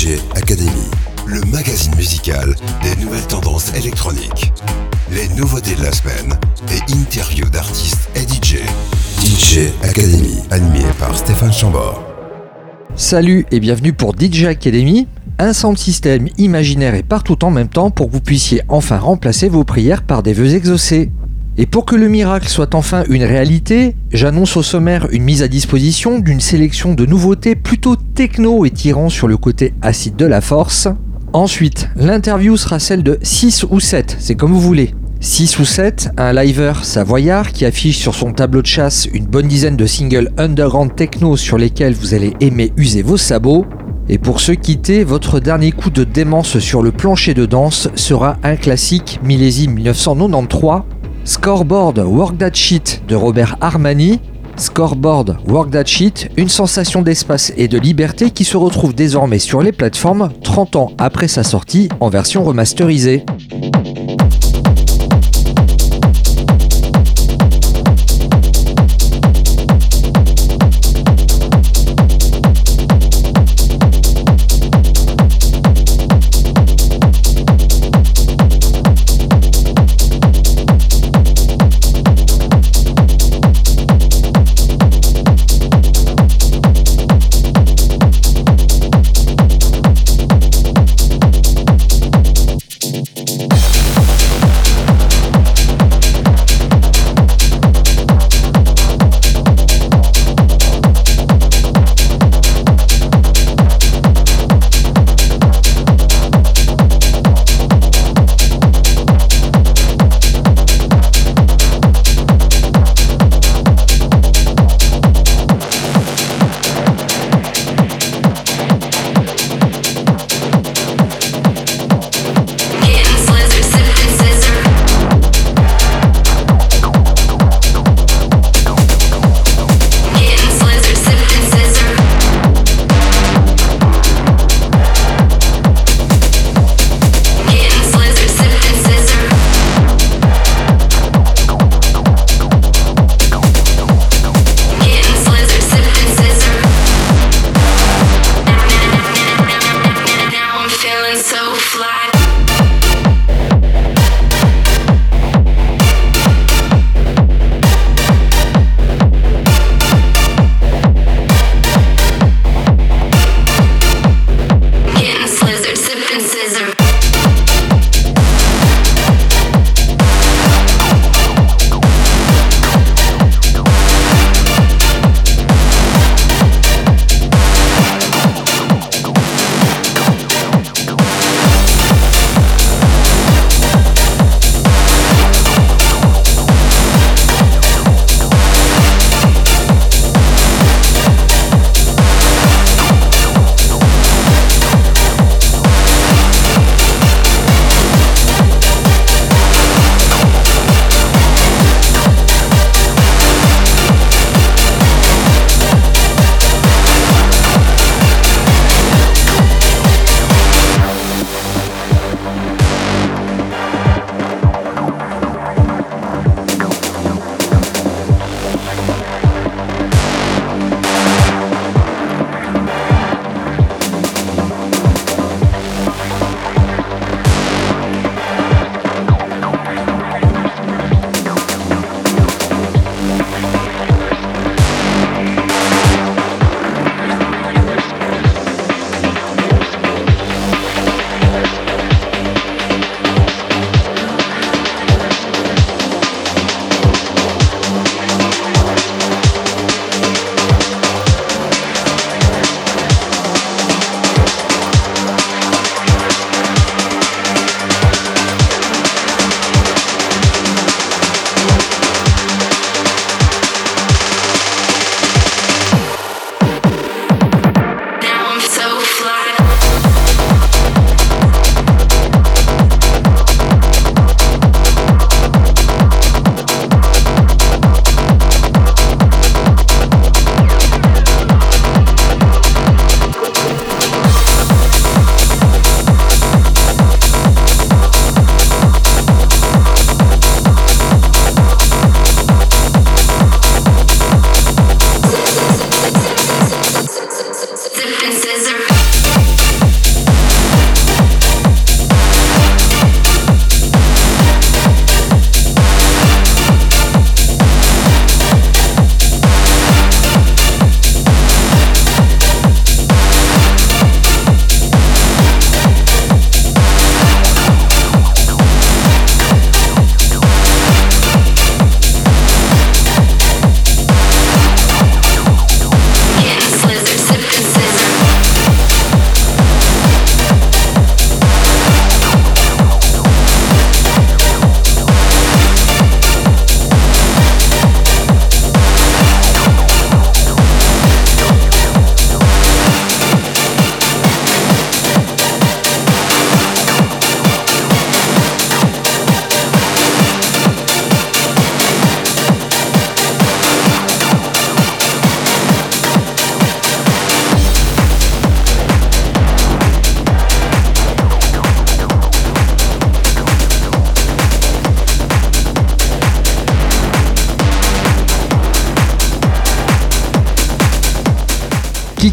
DJ Academy, le magazine musical des nouvelles tendances électroniques. Les nouveautés de la semaine et interviews d'artistes et DJ. DJ Academy, animé par Stéphane Chambord. Salut et bienvenue pour DJ Academy, un sound système imaginaire et partout en même temps pour que vous puissiez enfin remplacer vos prières par des vœux exaucés. Et pour que le miracle soit enfin une réalité, j'annonce au sommaire une mise à disposition d'une sélection de nouveautés plutôt techno et tirant sur le côté acide de la force. Ensuite, l'interview sera celle de 6 ou 7, c'est comme vous voulez. 6 ou 7, un liver savoyard qui affiche sur son tableau de chasse une bonne dizaine de singles underground techno sur lesquels vous allez aimer user vos sabots. Et pour se quitter, votre dernier coup de démence sur le plancher de danse sera un classique millésime 1993 Scoreboard Work That Shit de Robert Armani. Scoreboard Work That Shit, une sensation d'espace et de liberté qui se retrouve désormais sur les plateformes 30 ans après sa sortie en version remasterisée.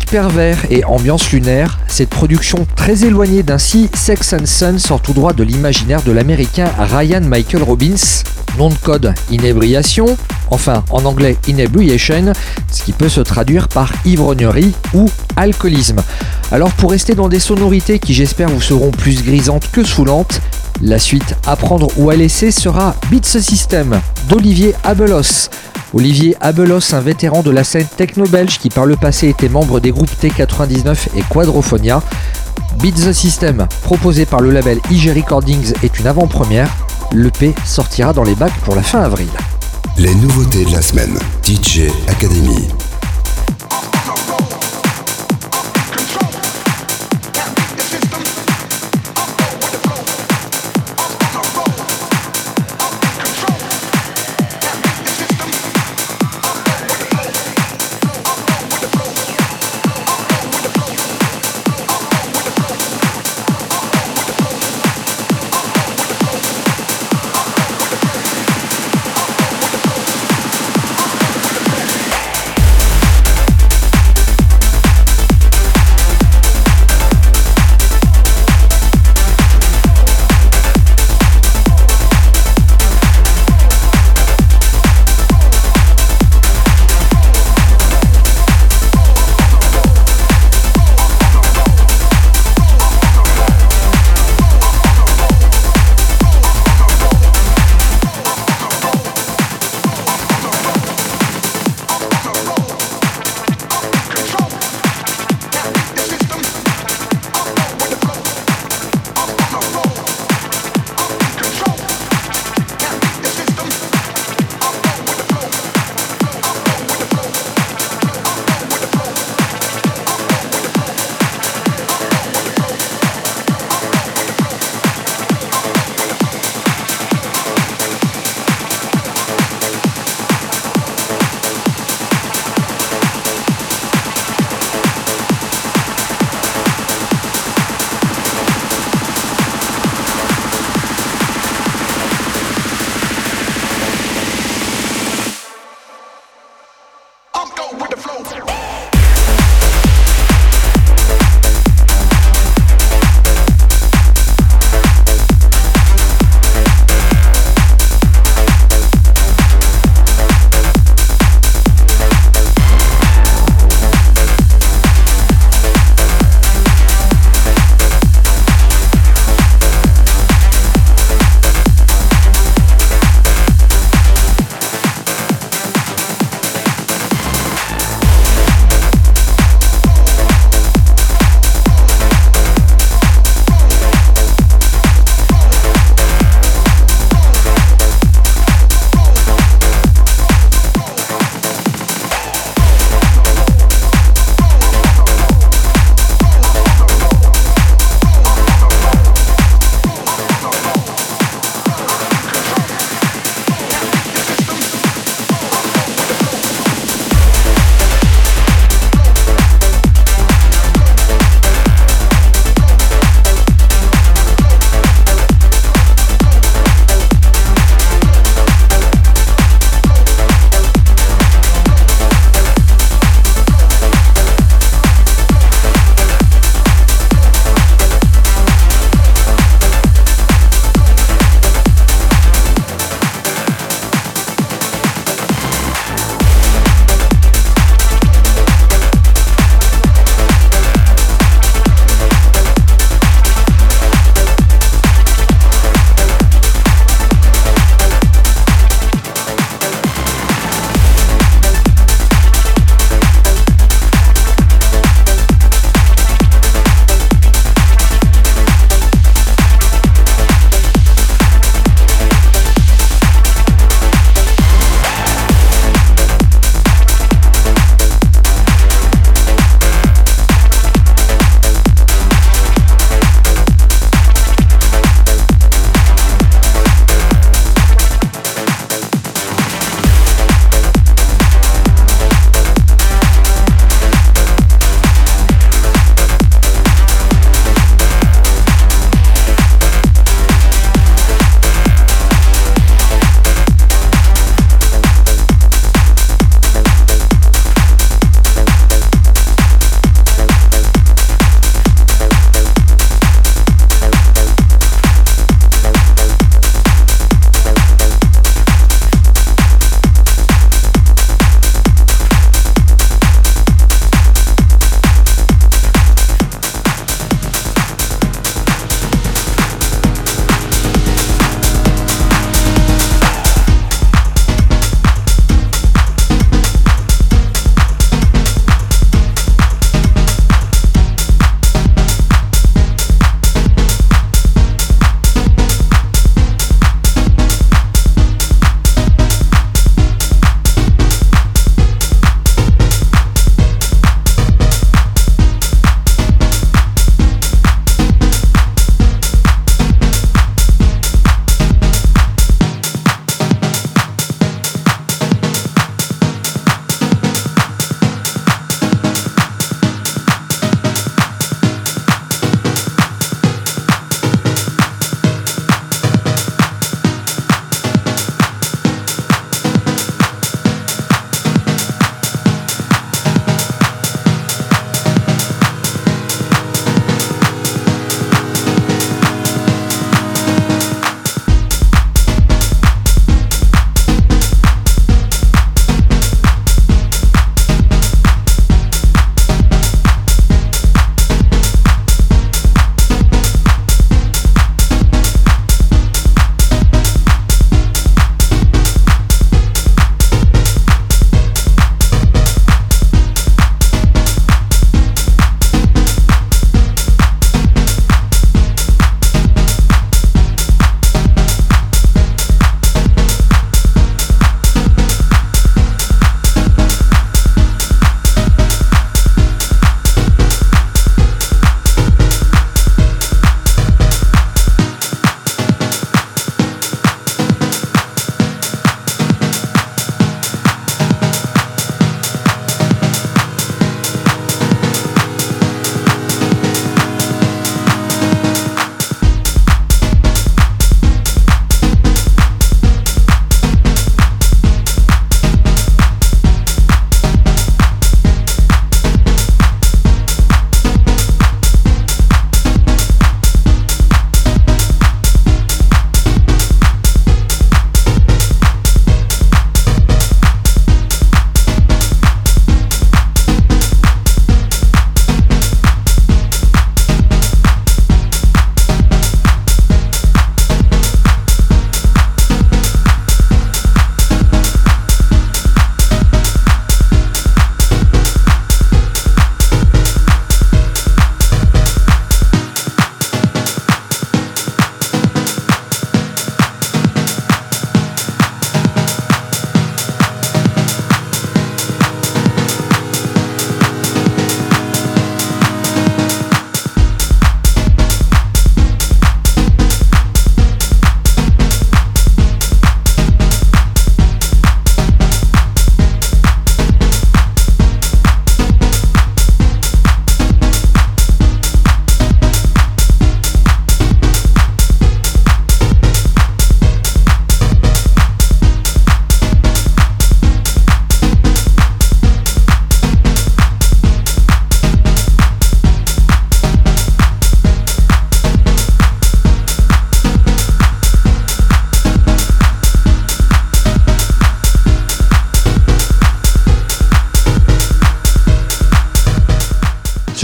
Pervers et ambiance lunaire, cette production très éloignée d'un si Sex and Sun sort tout droit de l'imaginaire de l'américain Ryan Michael Robbins. Nom de code inébriation, enfin en anglais inebriation, ce qui peut se traduire par ivrognerie ou alcoolisme. Alors pour rester dans des sonorités qui j'espère vous seront plus grisantes que saoulantes, la suite à prendre ou à laisser sera Beats System d'Olivier Abelos. Olivier Abelos, un vétéran de la scène techno-belge qui par le passé était membre des groupes T99 et Quadrophonia. Beat the System, proposé par le label IG Recordings, est une avant-première. L'EP sortira dans les bacs pour la fin avril. Les nouveautés de la semaine. DJ Academy.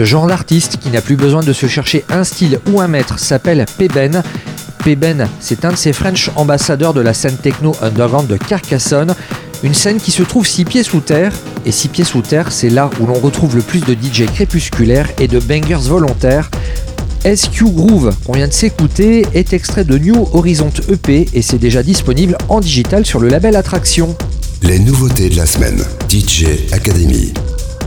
Genre d'artiste qui n'a plus besoin de se chercher un style ou un maître s'appelle Peben. Peben, c'est un de ces French ambassadeurs de la scène techno underground de Carcassonne, une scène qui se trouve six pieds sous terre, et six pieds sous terre, c'est là où l'on retrouve le plus de DJ crépusculaires et de bangers volontaires. SQ Groove, qu'on vient de s'écouter, est extrait de New Horizon EP et c'est déjà disponible en digital sur le label Attraction. Les nouveautés de la semaine. DJ Academy.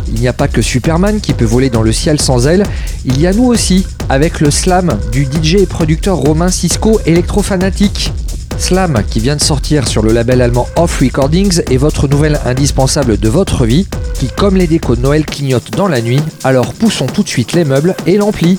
Il n'y a pas que Superman qui peut voler dans le ciel sans ailes, il y a nous aussi, avec le slam du DJ et producteur Romain Cisco Electrofanatique. Slam qui vient de sortir sur le label allemand Off Recordings est votre nouvelle indispensable de votre vie, qui comme les décos de Noël clignotent dans la nuit, alors poussons tout de suite les meubles et l'ampli.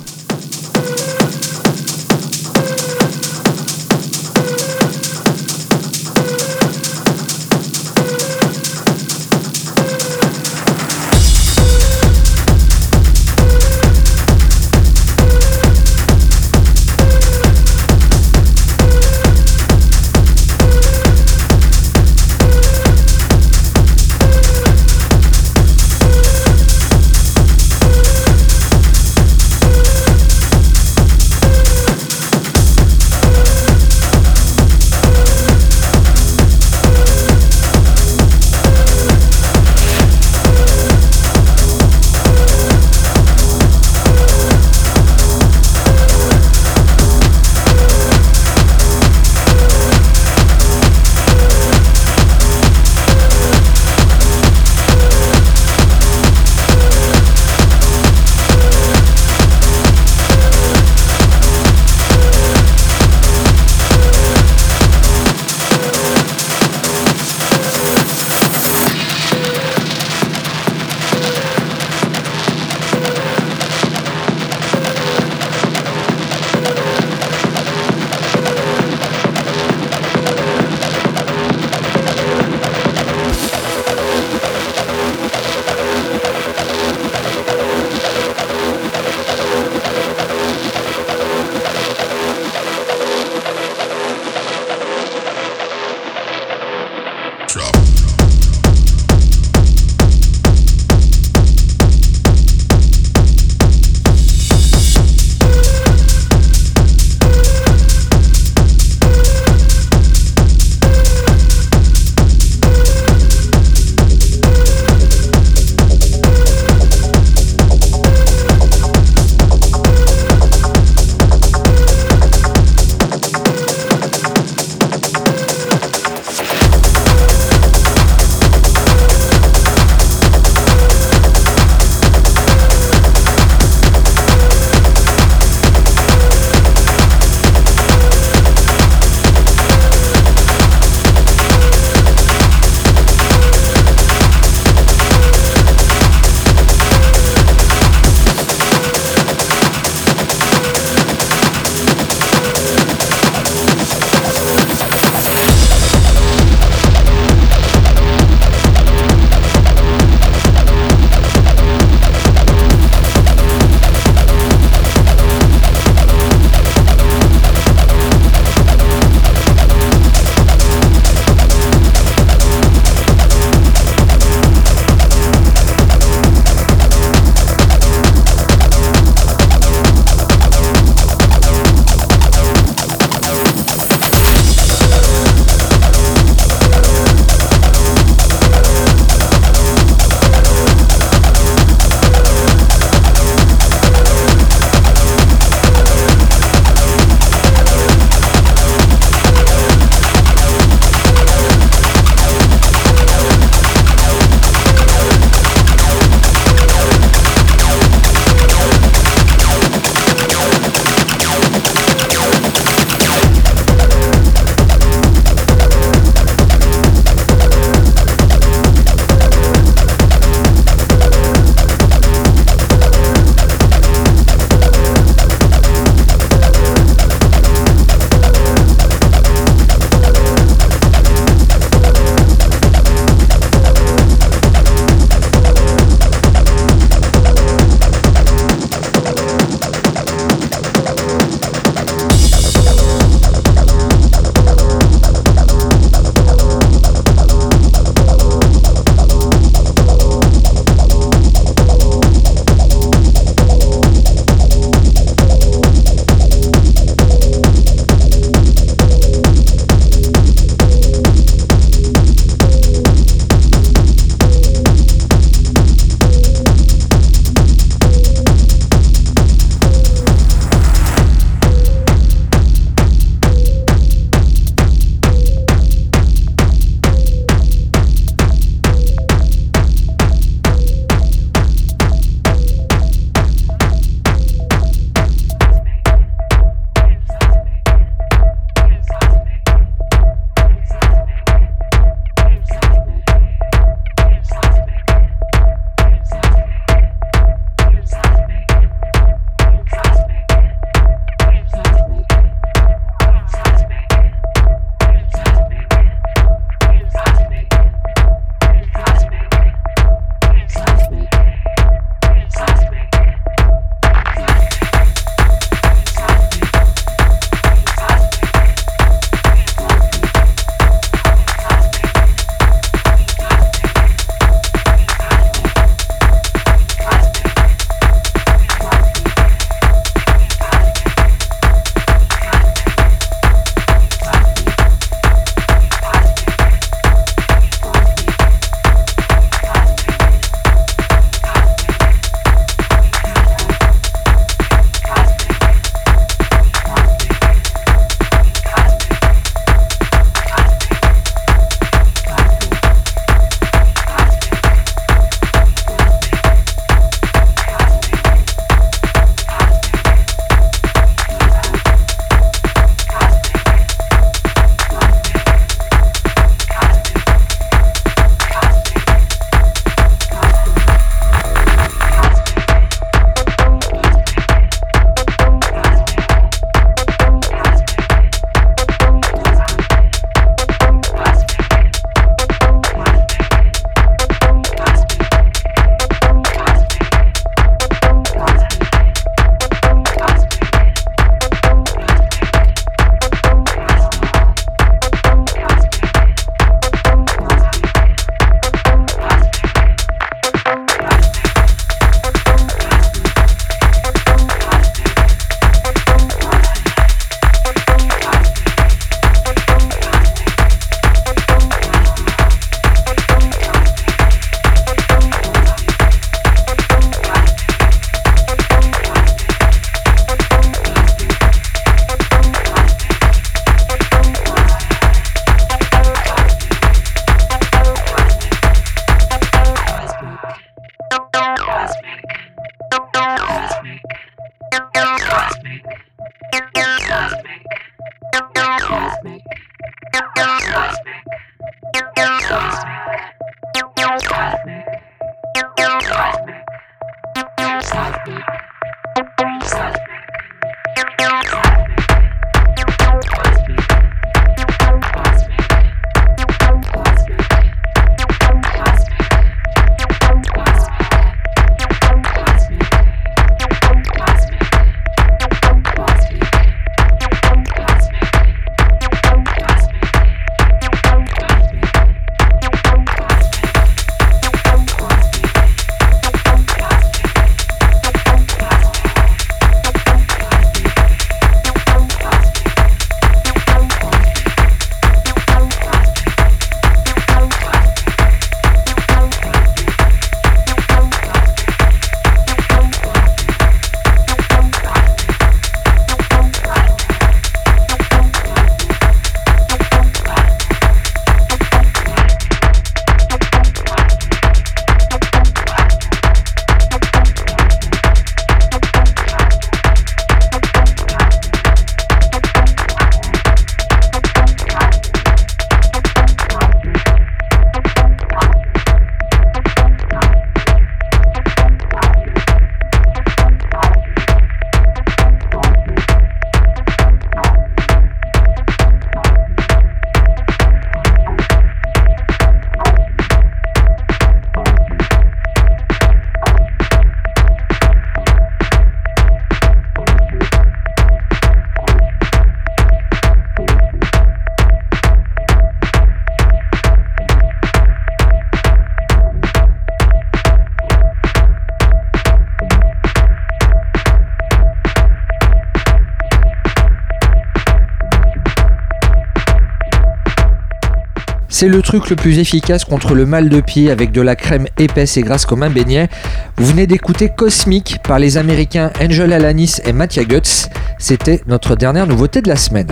C'est le truc le plus efficace contre le mal de pied avec de la crème épaisse et grasse comme un beignet. Vous venez d'écouter Cosmic par les américains Angel Alanis et Mattia Guts. C'était notre dernière nouveauté de la semaine.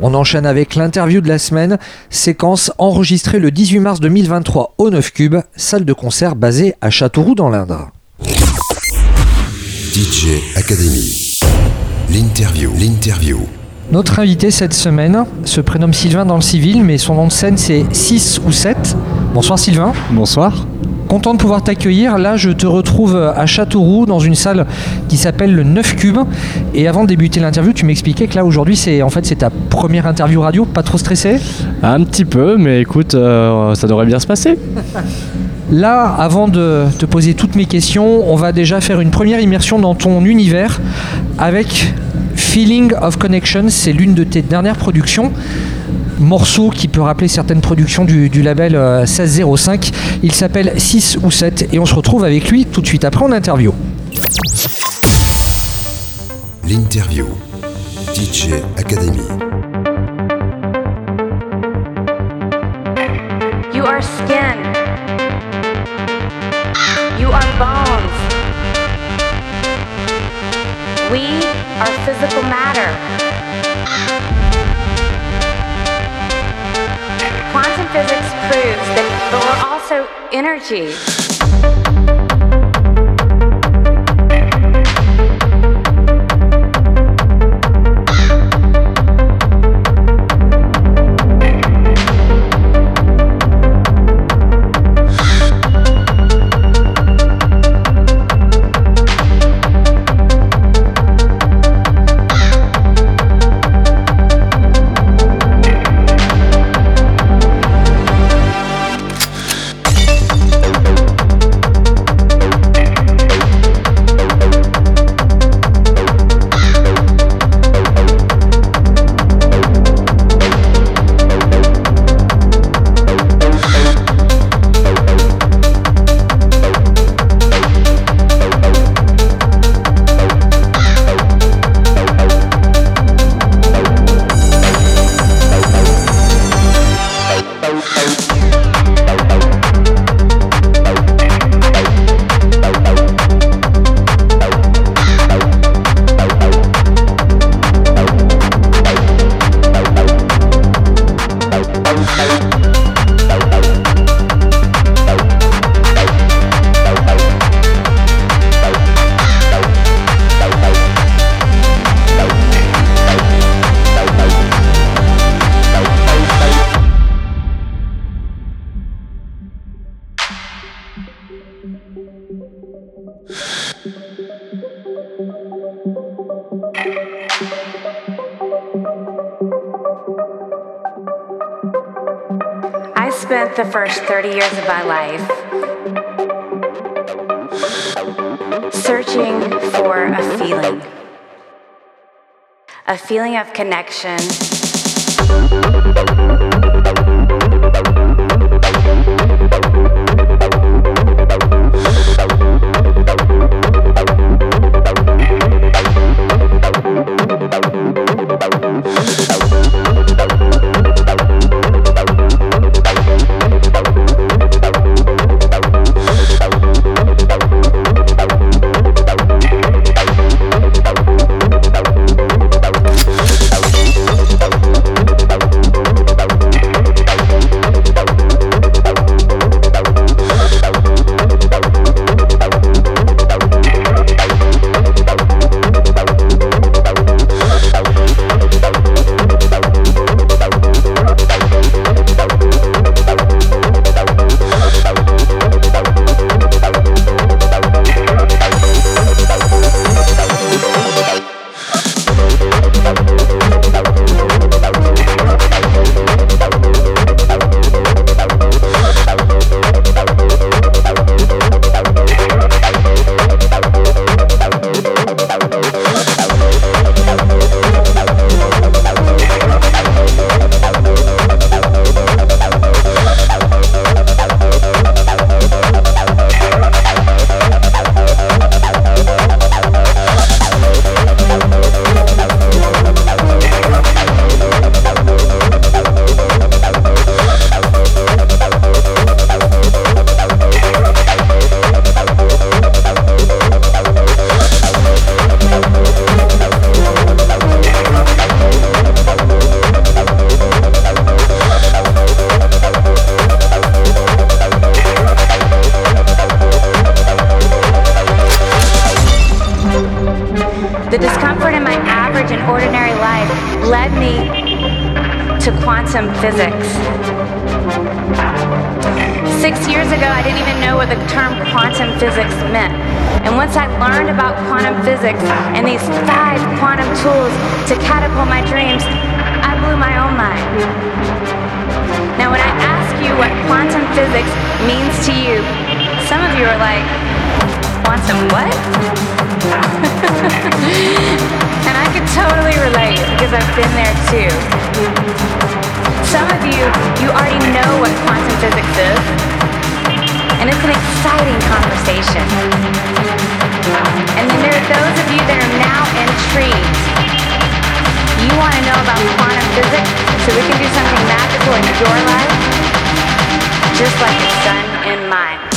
On enchaîne avec l'interview de la semaine, séquence enregistrée le 18 mars 2023 au 9 Cube, salle de concert basée à Châteauroux dans l'Indre. DJ Academy. L'interview. L'interview. Notre invité cette semaine se prénomme Sylvain dans le civil, mais son nom de scène c'est 6 ou 7. Bonsoir Sylvain. Bonsoir. Content de pouvoir t'accueillir. Là, je te retrouve à Châteauroux dans une salle qui s'appelle le 9 Cube. Et avant de débuter l'interview, tu m'expliquais que là aujourd'hui, c'est en fait c'est ta première interview radio. Pas trop stressé? Un petit peu, mais écoute, euh, ça devrait bien se passer. Là, avant de te poser toutes mes questions, on va déjà faire une première immersion dans ton univers avec Feeling of Connection, c'est l'une de tes dernières productions. Morceau qui peut rappeler certaines productions du, label 1605. Euh, Il s'appelle 6 ou 7 et on se retrouve avec lui tout de suite après en interview. L'interview. DJ Academy. Matter. Quantum physics proves that we're also energy. The first 30 years of my life searching for a feeling, a feeling of connection. Years ago, I didn't even know what the term quantum physics meant. And once I learned about quantum physics and these five quantum tools to catapult my dreams, I blew my own mind. Now, when I ask you what quantum physics means to you, some of you are like, quantum what? and I could totally relate because I've been there too. Some of you, you already know what quantum physics is, and it's an exciting conversation. And then there are those of you that are now intrigued. You want to know about quantum physics so we can do something magical in your life, just like it's done in mine.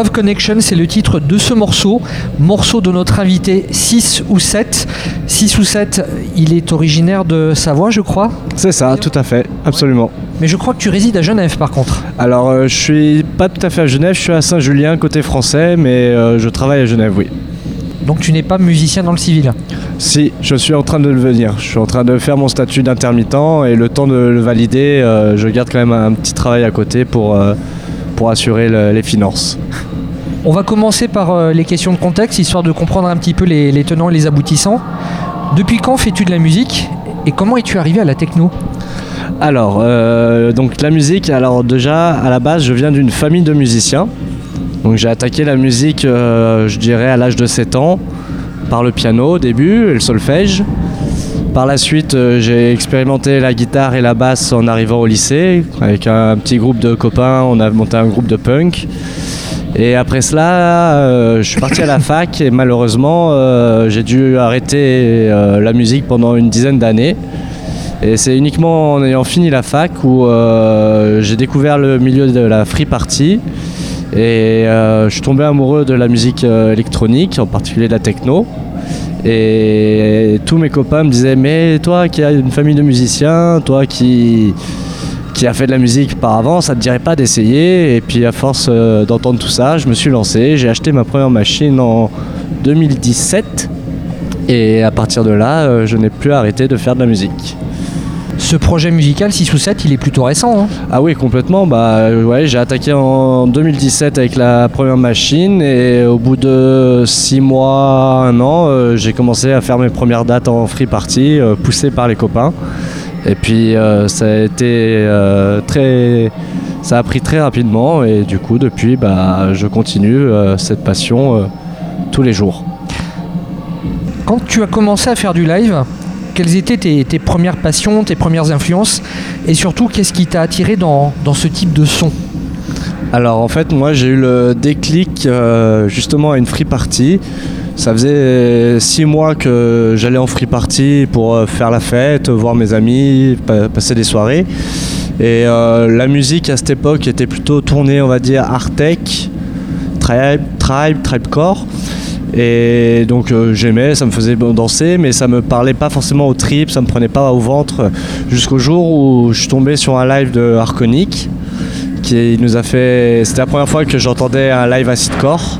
Of Connection, c'est le titre de ce morceau. Morceau de notre invité 6 ou 7. 6 ou 7, il est originaire de Savoie, je crois. C'est ça, tout à fait, absolument. Mais je crois que tu résides à Genève par contre. Alors, euh, je suis pas tout à fait à Genève, je suis à Saint-Julien, côté français, mais euh, je travaille à Genève, oui. Donc tu n'es pas musicien dans le civil? Si, je suis en train de le devenir. Je suis en train de faire mon statut d'intermittent et le temps de le valider, euh, je garde quand même un petit travail à côté pour, euh, pour assurer le- les finances. On va commencer par euh, les questions de contexte, histoire de comprendre un petit peu les, tenants et les aboutissants. Depuis quand fais-tu de la musique et comment es-tu arrivé à la techno? Alors, euh, donc la musique, alors déjà, à la base, je viens d'une famille de musiciens. J'ai attaqué la musique, euh, je dirais, à l'âge de 7 ans, par le piano au début et le solfège. Par la suite, j'ai expérimenté la guitare et la basse en arrivant au lycée. Avec un petit groupe de copains, on a monté un groupe de punk. Et après cela, euh, je suis parti à la fac et malheureusement, euh, j'ai dû arrêter euh, la musique pendant une dizaine d'années. Et c'est uniquement en ayant fini la fac où j'ai découvert le milieu de la free party. Et je suis tombé amoureux de la musique électronique, en particulier de la techno. Et tous mes copains me disaient Mais toi qui as une famille de musiciens, toi qui, qui a fait de la musique par avant, ça te dirait pas d'essayer Et puis à force euh, d'entendre tout ça, je me suis lancé. J'ai acheté ma première machine en 2017. Et à partir de là, euh, je n'ai plus arrêté de faire de la musique. Ce projet musical 6 ou 7, il est plutôt récent. hein Ah oui, complètement. Bah euh, ouais, j'ai attaqué en 2017 avec la première machine et au bout de 6 mois, un an, euh, j'ai commencé à faire mes premières dates en free party, euh, poussé par les copains. Et puis euh, ça a été euh, très, ça a pris très rapidement et du coup depuis, bah je continue euh, cette passion euh, tous les jours. Quand tu as commencé à faire du live, quelles étaient tes, tes premières passions, tes premières influences? Et surtout, qu'est-ce qui t'a attiré dans, dans ce type de son? Alors en fait moi j'ai eu le déclic euh, justement à une free party. Ça faisait six mois que j'allais en free party pour euh, faire la fête, voir mes amis, pa- passer des soirées. Et euh, la musique à cette époque était plutôt tournée on va dire art tribe, tribe, tribecore. Et donc euh, j'aimais, ça me faisait danser, mais ça me parlait pas forcément au trip, ça me prenait pas au ventre, jusqu'au jour où je suis tombé sur un live de Harconic qui nous a fait. C'était la première fois que j'entendais un live acidcore.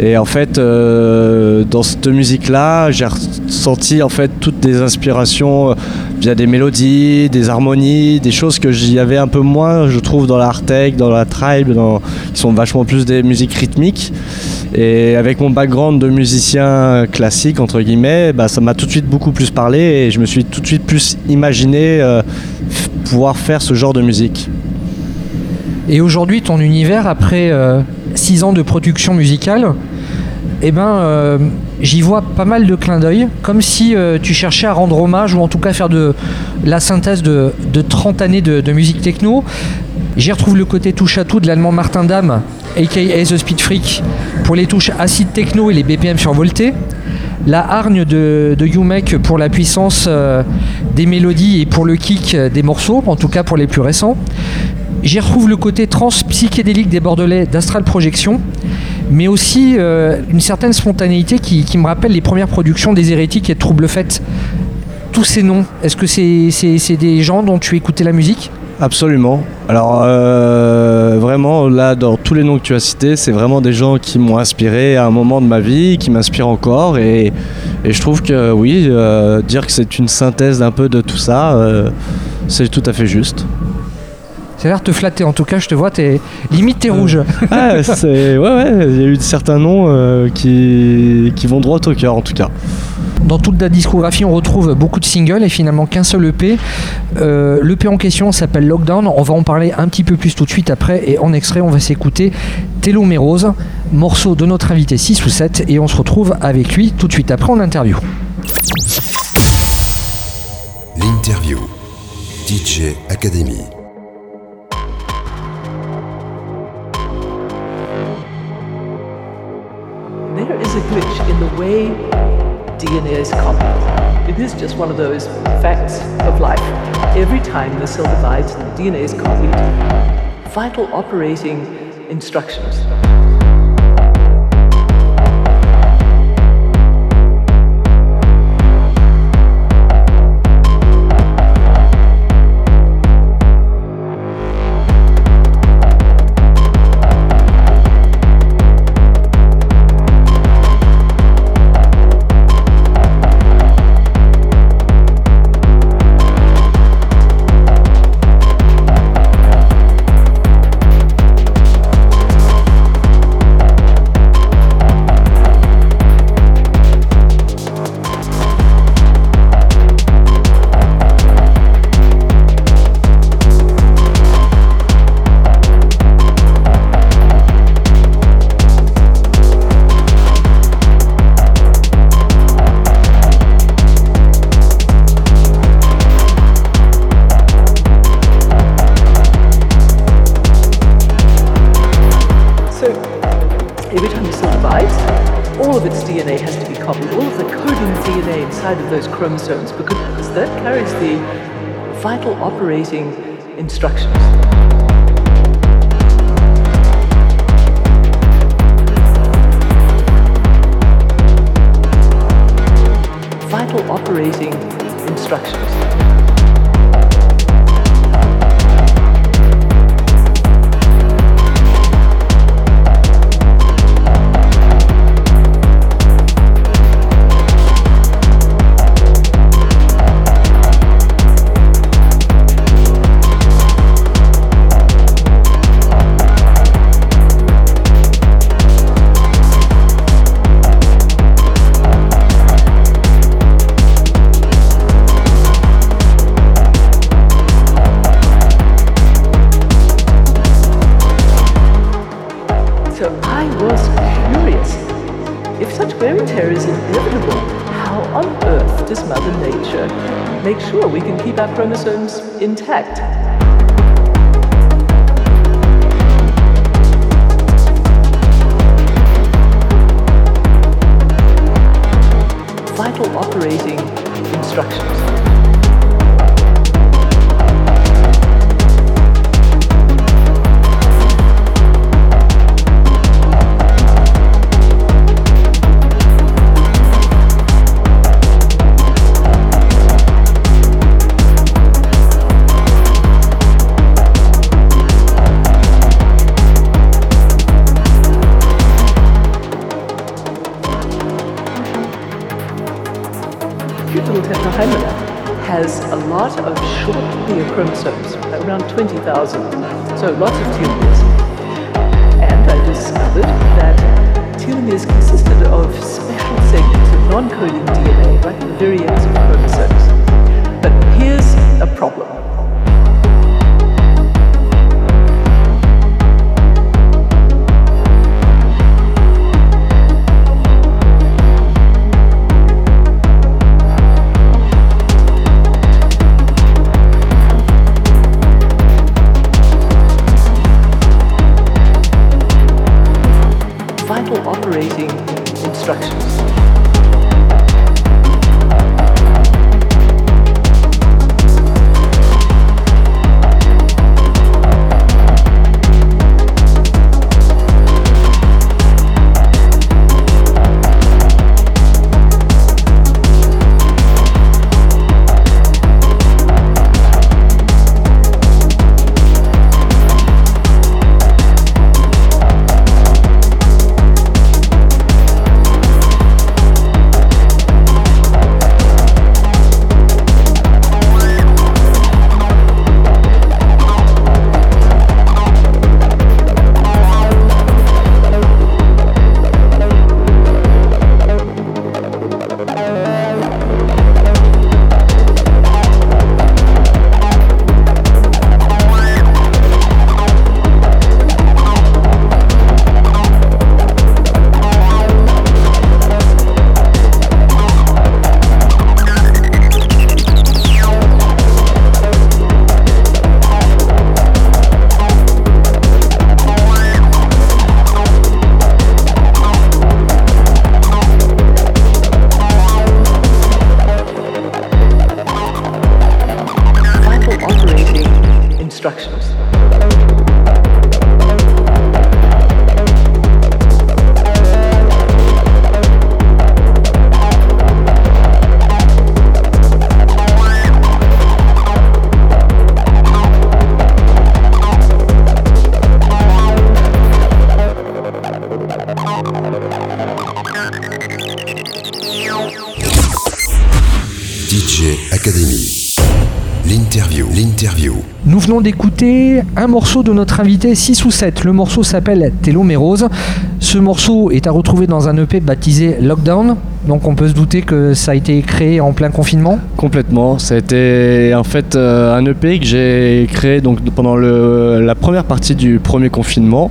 Et en fait, euh, dans cette musique-là, j'ai ressenti en fait toutes des inspirations euh, via des mélodies, des harmonies, des choses que j'y avais un peu moins, je trouve, dans la hard tech, dans la tribe, qui sont vachement plus des musiques rythmiques. Et avec mon background de musicien classique, entre guillemets, bah, ça m'a tout de suite beaucoup plus parlé et je me suis tout de suite plus imaginé euh, pouvoir faire ce genre de musique. Et aujourd'hui, ton univers, après 6 ans de production musicale, eh ben, euh, j'y vois pas mal de clins d'œil, comme si euh, tu cherchais à rendre hommage, ou en tout cas faire de la synthèse de, de 30 années de, musique techno. J'y retrouve le côté touche à tout de l'allemand Martin Dam, aka The Speed Freak, pour les touches acid techno et les BPM survoltés. La hargne de, de Umek pour la puissance euh, des mélodies et pour le kick des morceaux, en tout cas pour les plus récents. J'y retrouve le côté trans psychédélique des Bordelais d'Astral Projection, mais aussi euh, une certaine spontanéité qui, me rappelle les premières productions des Hérétiques et de Trouble Fête. Tous ces noms, est-ce que c'est des gens dont tu écoutais la musique? Absolument. Alors euh, vraiment, là, dans tous les noms que tu as cités, c'est vraiment des gens qui m'ont inspiré à un moment de ma vie, qui m'inspirent encore. Et, je trouve que oui, euh, dire que c'est une synthèse d'un peu de tout ça, c'est tout à fait juste. Ça a l'air de te flatter, en tout cas, je te vois, t'es limite t'es rouge. Ah, c'est, ouais, ouais, il y a eu certains noms euh, qui, qui vont droit au cœur en tout cas. Dans toute ta discographie, on retrouve beaucoup de singles et finalement qu'un seul EP. Euh, L'EP en question s'appelle Lockdown. On va en parler un petit peu plus tout de suite après. Et en extrait, on va s'écouter Télomérose, morceau de notre invité 6 ou 7. Et on se retrouve avec lui tout de suite après en interview. L'interview. DJ Academy. A glitch in the way DNA is copied. It is just one of those facts of life. Every time the cell divides and the DNA is copied, vital operating instructions chromosomes, because that carries the vital operating instructions. Vital operating instructions. Chromosomes intact. D'écouter un morceau de notre invité 6 ou 7. Le morceau s'appelle Télomérose. Ce morceau est à retrouver dans un EP baptisé Lockdown. Donc on peut se douter que ça a été créé en plein confinement Complètement. Été en fait euh, un EP que j'ai créé donc, pendant le, la première partie du premier confinement.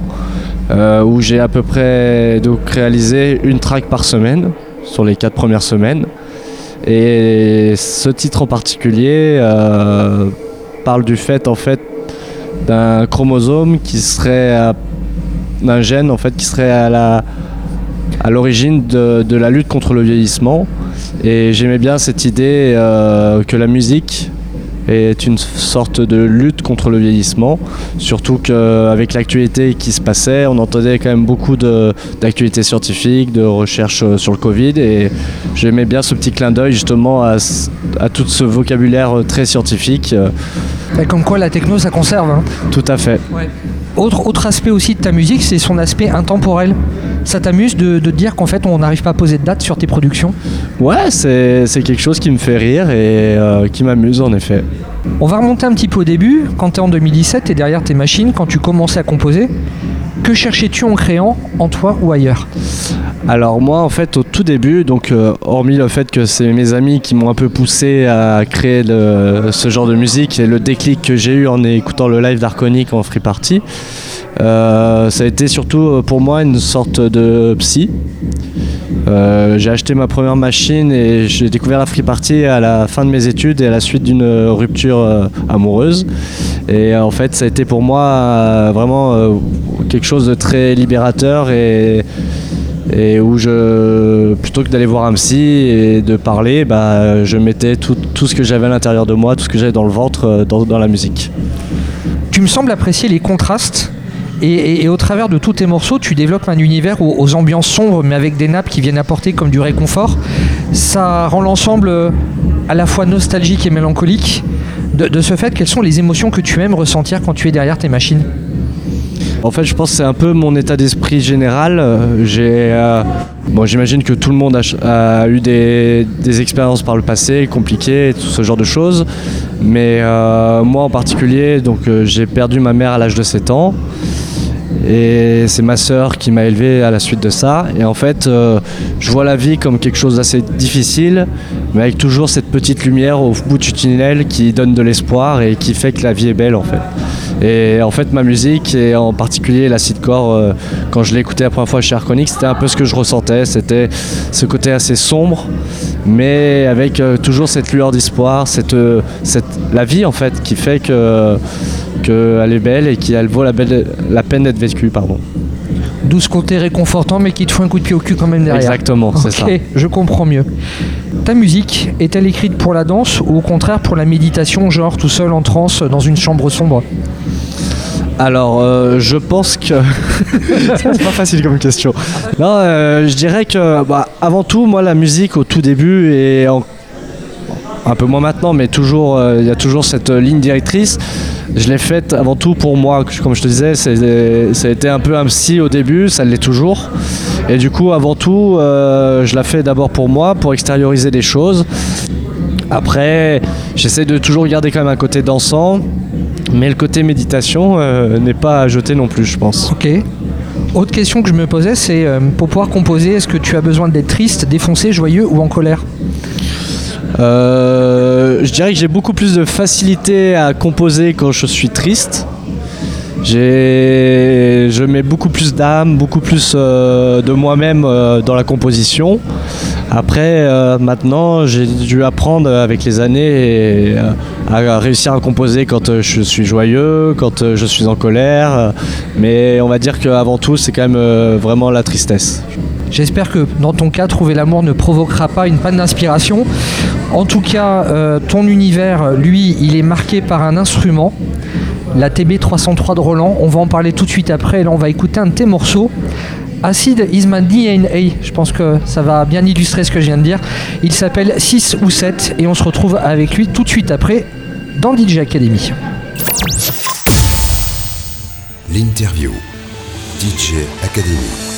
Euh, où j'ai à peu près donc, réalisé une track par semaine sur les quatre premières semaines. Et ce titre en particulier euh, parle du fait en fait d'un chromosome qui serait d'un gène en fait qui serait à la à l'origine de, de la lutte contre le vieillissement. Et j'aimais bien cette idée euh, que la musique est une sorte de lutte contre le vieillissement. Surtout qu'avec l'actualité qui se passait, on entendait quand même beaucoup d'actualités scientifiques, de recherches euh, sur le Covid. Et j'aimais bien ce petit clin d'œil justement à, à tout ce vocabulaire euh, très scientifique. Et Comme quoi la techno ça conserve. hein. Tout à fait. Autre, autre aspect aussi de ta musique, c'est son aspect intemporel. Ça t'amuse de, de te dire qu'en fait on n'arrive pas à poser de date sur tes productions? Ouais, c'est c'est quelque chose qui me fait rire et euh, qui m'amuse en effet. On va remonter un petit peu au début, quand tu es en 2017, tu es derrière tes machines, quand tu commençais à composer. Que cherchais-tu en créant, en toi ou ailleurs? Alors moi en fait au tout début, donc euh, hormis le fait que c'est mes amis qui m'ont un peu poussé à créer ce genre de musique et le déclic que j'ai eu en écoutant le live d'Arconic en free party, euh, ça a été surtout euh, pour moi une sorte de psy. Euh, j'ai acheté ma première machine et j'ai découvert la free party à la fin de mes études et à la suite d'une rupture amoureuse. Et en fait, ça a été pour moi vraiment quelque chose de très libérateur et, où je, plutôt que d'aller voir un psy et de parler, bah, je mettais tout, tout ce que j'avais à l'intérieur de moi, tout ce que j'avais dans le ventre dans, dans la musique. Tu me sembles apprécier les contrastes. Et, au travers de tous tes morceaux, tu développes un univers aux, aux ambiances sombres, mais avec des nappes qui viennent apporter comme du réconfort. Ça rend l'ensemble euh, à la fois nostalgique et mélancolique. De, ce fait, quelles sont les émotions que tu aimes ressentir quand tu es derrière tes machines? En fait, je pense que c'est un peu mon état d'esprit général. Euh, J'ai, euh, bon, j'imagine que tout le monde a, eu des, expériences par le passé compliquées, tout ce genre de choses. Mais moi en particulier, donc j'ai perdu ma mère à l'âge de 7 ans. Et c'est ma sœur qui m'a élevé à la suite de ça. Et en fait, euh, je vois la vie comme quelque chose d'assez difficile, mais avec toujours cette petite lumière au bout du tunnel qui donne de l'espoir et qui fait que la vie est belle en fait. Et en fait, ma musique, et en particulier l'acidcore, euh, quand je écouté la première fois chez Arconic, c'était un peu ce que je ressentais. C'était ce côté assez sombre, mais avec euh, toujours cette lueur d'espoir, euh, cette, la vie en fait, qui fait que qu'elle est belle et qu'elle vaut la, belle- la peine d'être vécue. Pardon. D'où ce côté réconfortant, mais qui te fout un coup de pied au cul quand même derrière. Exactement, c'est Ok, ça. je comprends mieux. Ta musique est-elle écrite pour la danse ou au contraire pour la méditation, genre tout seul en transe dans une chambre sombre? Alors, euh, je pense que. c'est pas facile comme question. Non, euh, je dirais que, bah, avant tout, moi, la musique au tout début et en- un peu moins maintenant, mais toujours, euh, il y a toujours cette euh, ligne directrice. Je l'ai faite avant tout pour moi, comme je te disais, c'est- ça a été un peu un psy au début, ça l'est toujours. Et du coup, avant tout, euh, je la fais d'abord pour moi, pour extérioriser des choses. Après, j'essaie de toujours garder quand même un côté dansant, mais le côté méditation euh, n'est pas à jeter non plus, je pense. Ok. Autre question que je me posais, c'est euh, pour pouvoir composer, est-ce que tu as besoin d'être triste, défoncé, joyeux ou en colère? Euh, je dirais que j'ai beaucoup plus de facilité à composer quand je suis triste. Je mets beaucoup plus d'âme, beaucoup plus euh, de moi-même euh, dans la composition. Après, maintenant, j'ai dû apprendre avec les années à réussir à composer quand je suis joyeux, quand je suis en colère. Mais on va dire qu'avant tout, c'est quand même vraiment la tristesse. J'espère que dans ton cas, trouver l'amour ne provoquera pas une panne d'inspiration. En tout cas, euh, ton univers, lui, il est marqué par un instrument, la TB303 de Roland. On va en parler tout de suite après. Là, on va écouter un de tes morceaux. Acid is my DNA. Je pense que ça va bien illustrer ce que je viens de dire. Il s'appelle 6 ou 7 et on se retrouve avec lui tout de suite après dans DJ Academy. L'interview. DJ Academy.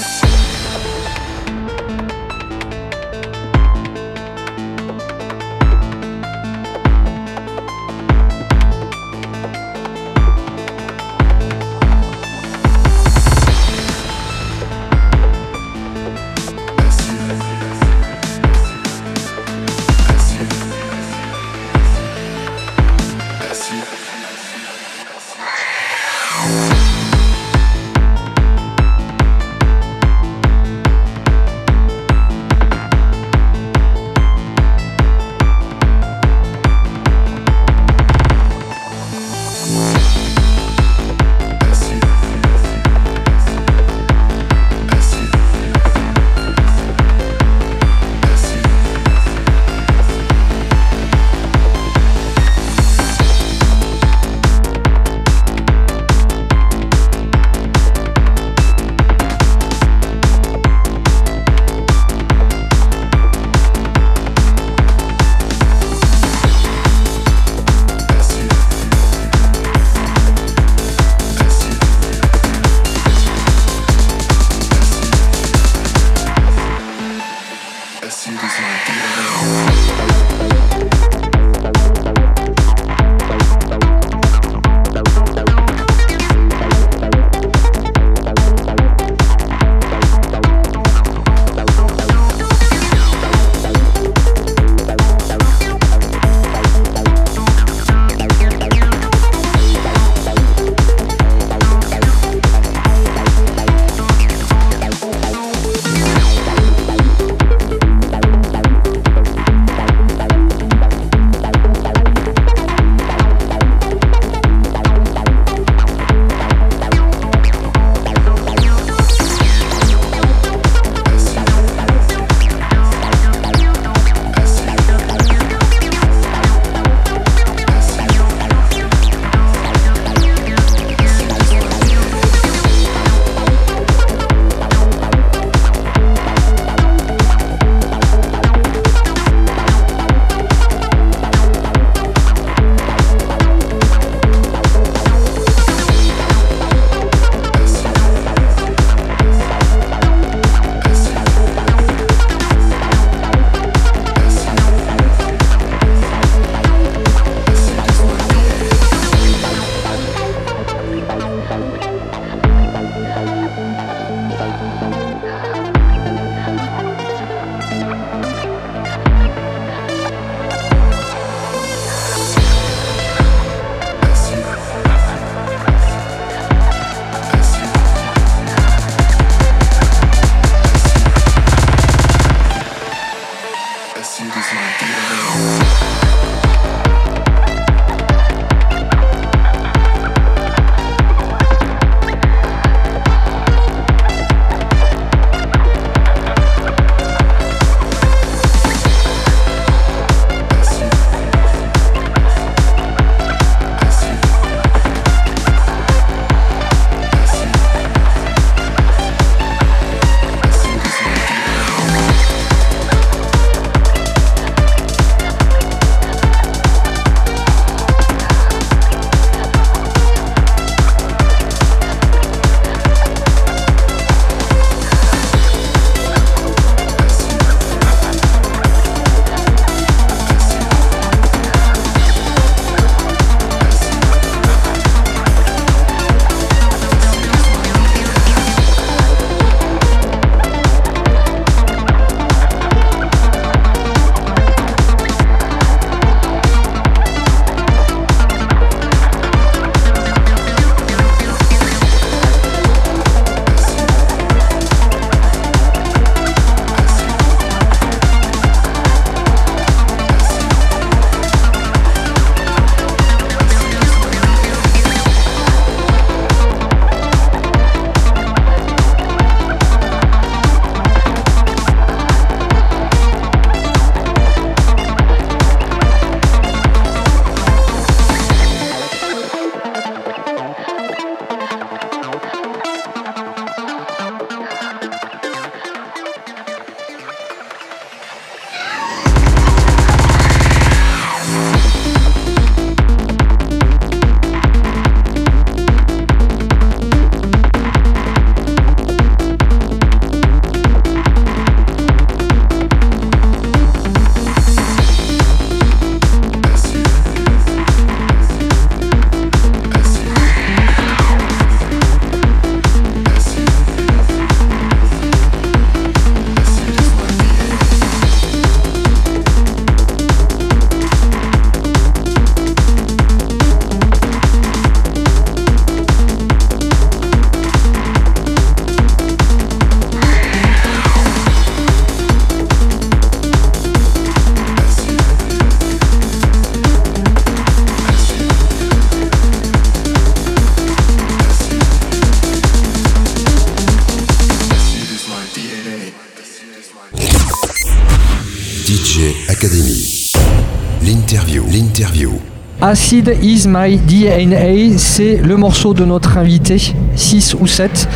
Acid is my DNA, c'est le morceau de notre invité, 6 ou 7,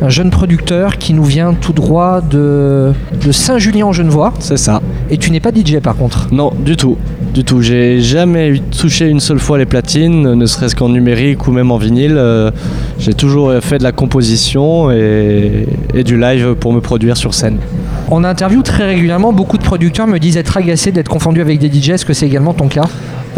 un jeune producteur qui nous vient tout droit de, de Saint-Julien-en-Genevois. C'est ça. Et tu n'es pas DJ par contre Non, du tout. Du tout. J'ai jamais touché une seule fois les platines, ne serait-ce qu'en numérique ou même en vinyle. Euh, j'ai toujours fait de la composition et, et du live pour me produire sur scène. En interview très régulièrement, beaucoup de producteurs me disent être agacés d'être confondus avec des DJ. Est-ce que c'est également ton cas?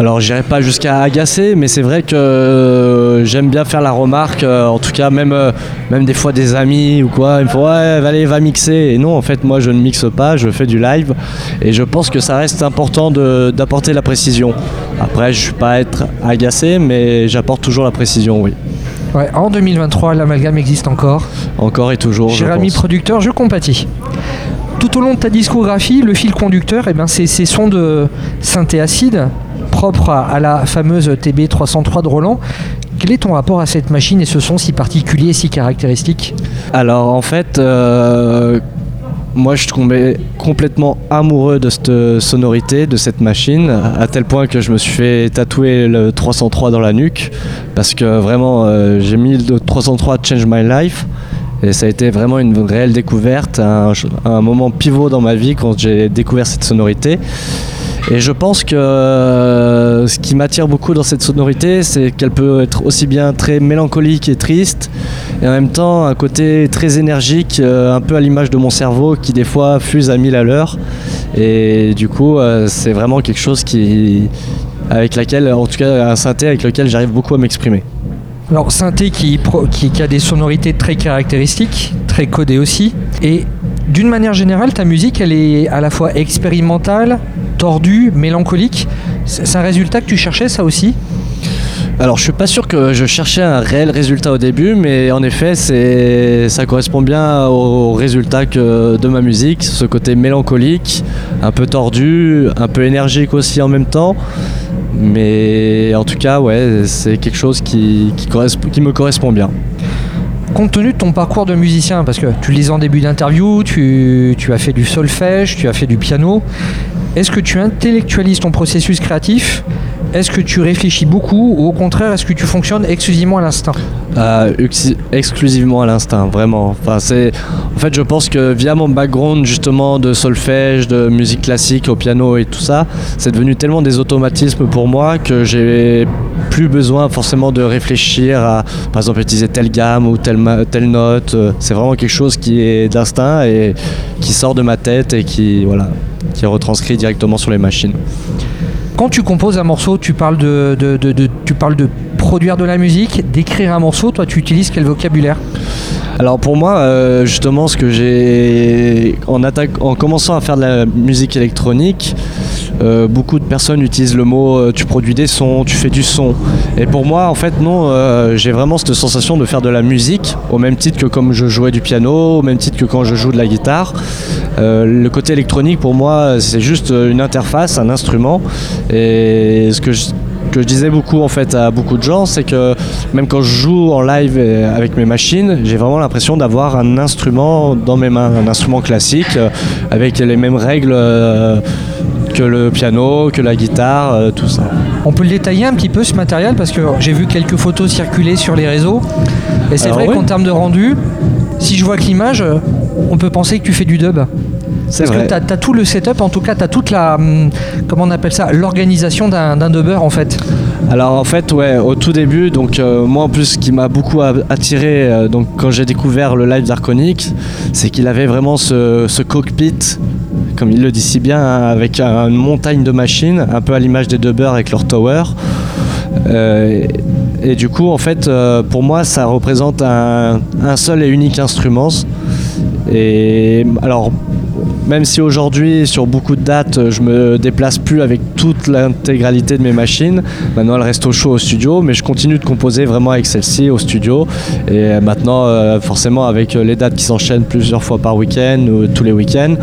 Alors j'irai pas jusqu'à agacer, mais c'est vrai que euh, j'aime bien faire la remarque, euh, en tout cas même, euh, même des fois des amis ou quoi, ils me font ouais allez va mixer. Et non en fait moi je ne mixe pas, je fais du live et je pense que ça reste important d'apporter la précision. Après je suis pas à être agacé mais j'apporte toujours la précision oui. Ouais, en 2023, l'amalgame existe encore. Encore et toujours. je Cher ami pense. producteur, je compatis. Tout au long de ta discographie, le fil conducteur, eh ben, c'est ces sons de synthé acide, propres à, la fameuse TB303 de Roland. Quel est ton rapport à cette machine et ce son si particulier si caractéristique? Alors en fait, euh, moi je tombé complètement amoureux de cette sonorité, de cette machine, à tel point que je me suis fait tatouer le 303 dans la nuque, parce que vraiment euh, j'ai mis le 303 Change My Life. Et ça a été vraiment une réelle découverte, un moment pivot dans ma vie quand j'ai découvert cette sonorité. Et je pense que euh, ce qui m'attire beaucoup dans cette sonorité, c'est qu'elle peut être aussi bien très mélancolique et triste, et en même temps un côté très énergique, euh, un peu à l'image de mon cerveau qui des fois fuse à 1000 à l'heure. Et du coup, euh, c'est vraiment quelque chose qui, avec laquelle, en tout cas un synthé avec lequel j'arrive beaucoup à m'exprimer. Alors, synthé qui a des sonorités très caractéristiques, très codées aussi. Et d'une manière générale, ta musique, elle est à la fois expérimentale, tordue, mélancolique. C'est c'est un résultat que tu cherchais, ça aussi Alors je suis pas sûr que je cherchais un réel résultat au début, mais en effet c'est ça correspond bien au résultat que de ma musique, ce côté mélancolique, un peu tordu, un peu énergique aussi en même temps. Mais en tout cas ouais c'est quelque chose qui, qui, correspond- qui me correspond bien. Compte tenu de ton parcours de musicien, parce que tu le disais en début d'interview, tu, tu as fait du solfège, tu as fait du piano, est-ce que tu intellectualises ton processus créatif Est-ce que tu réfléchis beaucoup ou au contraire, est-ce que tu fonctionnes exclusivement à l'instinct Euh, ex- exclusivement à l'instinct, vraiment. Enfin, c'est, en fait, je pense que via mon background justement de solfège, de musique classique au piano et tout ça, c'est devenu tellement des automatismes pour moi que j'ai plus besoin forcément de réfléchir à, par exemple, utiliser telle gamme ou telle note. Euh, C'est vraiment quelque chose qui est d'instinct et qui sort de ma tête et qui, voilà, qui est retranscrit directement sur les machines. Quand tu composes un morceau, tu parles de, tu parles de produire de la musique, d'écrire un morceau, toi tu utilises quel vocabulaire? Alors pour moi, euh, justement, ce que j'ai en, en commençant à faire de la musique électronique, euh, beaucoup de personnes utilisent le mot euh, tu produis des sons, tu fais du son. Et pour moi, en fait, non, euh, j'ai vraiment cette sensation de faire de la musique, au même titre que comme je jouais du piano, au même titre que quand je joue de la guitare. Le côté électronique, pour moi, c'est juste une interface, un instrument. Et ce que je que je disais beaucoup en fait à beaucoup de gens, c'est que même quand je joue en live avec mes machines, j'ai vraiment l'impression d'avoir un instrument dans mes mains, un instrument classique avec les mêmes règles que le piano, que la guitare, euh, tout ça. On peut le détailler un petit peu ce matériel parce que j'ai vu quelques photos circuler sur les réseaux. Et c'est vrai oui. qu'en termes de rendu, si je vois que l'image, on peut penser que tu fais du dub. C'est Parce vrai. que tu as, tout le setup, en tout cas, tu as toute la. hum, Comment on appelle ça L'organisation d'un dubber en fait. Alors en fait, ouais, au tout début, donc euh, moi en plus, ce qui m'a beaucoup attiré, euh, donc quand j'ai découvert le live d'Arconic, c'est qu'il avait vraiment ce, ce cockpit, comme il le dit si bien, hein, avec un- une montagne de machines, un peu à l'image des dubbers avec leur tower. Euh, et du coup, en fait, euh, pour moi, ça représente un, un seul et unique instrument. Et alors, même si aujourd'hui, sur beaucoup de dates, je me déplace plus avec toute l'intégralité de mes machines, maintenant elles restent au chaud au studio, mais je continue de composer vraiment avec celle-ci au studio. Et maintenant, euh, forcément, avec les dates qui s'enchaînent plusieurs fois par week-end ou tous les week-ends,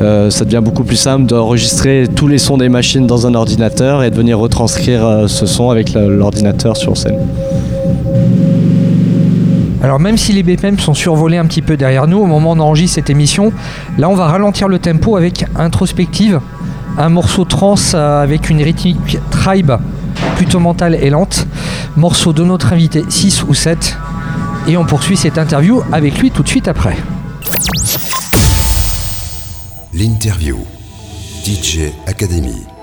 euh, ça devient beaucoup plus simple d'enregistrer tous les sons des machines dans un ordinateur et de venir retranscrire euh, ce son avec l'ordinateur sur scène. Alors même si les BPM sont survolés un petit peu derrière nous au moment où on enregistre cette émission, là on va ralentir le tempo avec Introspective, un morceau trans euh, avec une rythmique tribe plutôt mentale et lente, morceau de notre invité 6 ou 7, et on poursuit cette interview avec lui tout de suite après. L'interview. DJ Academy.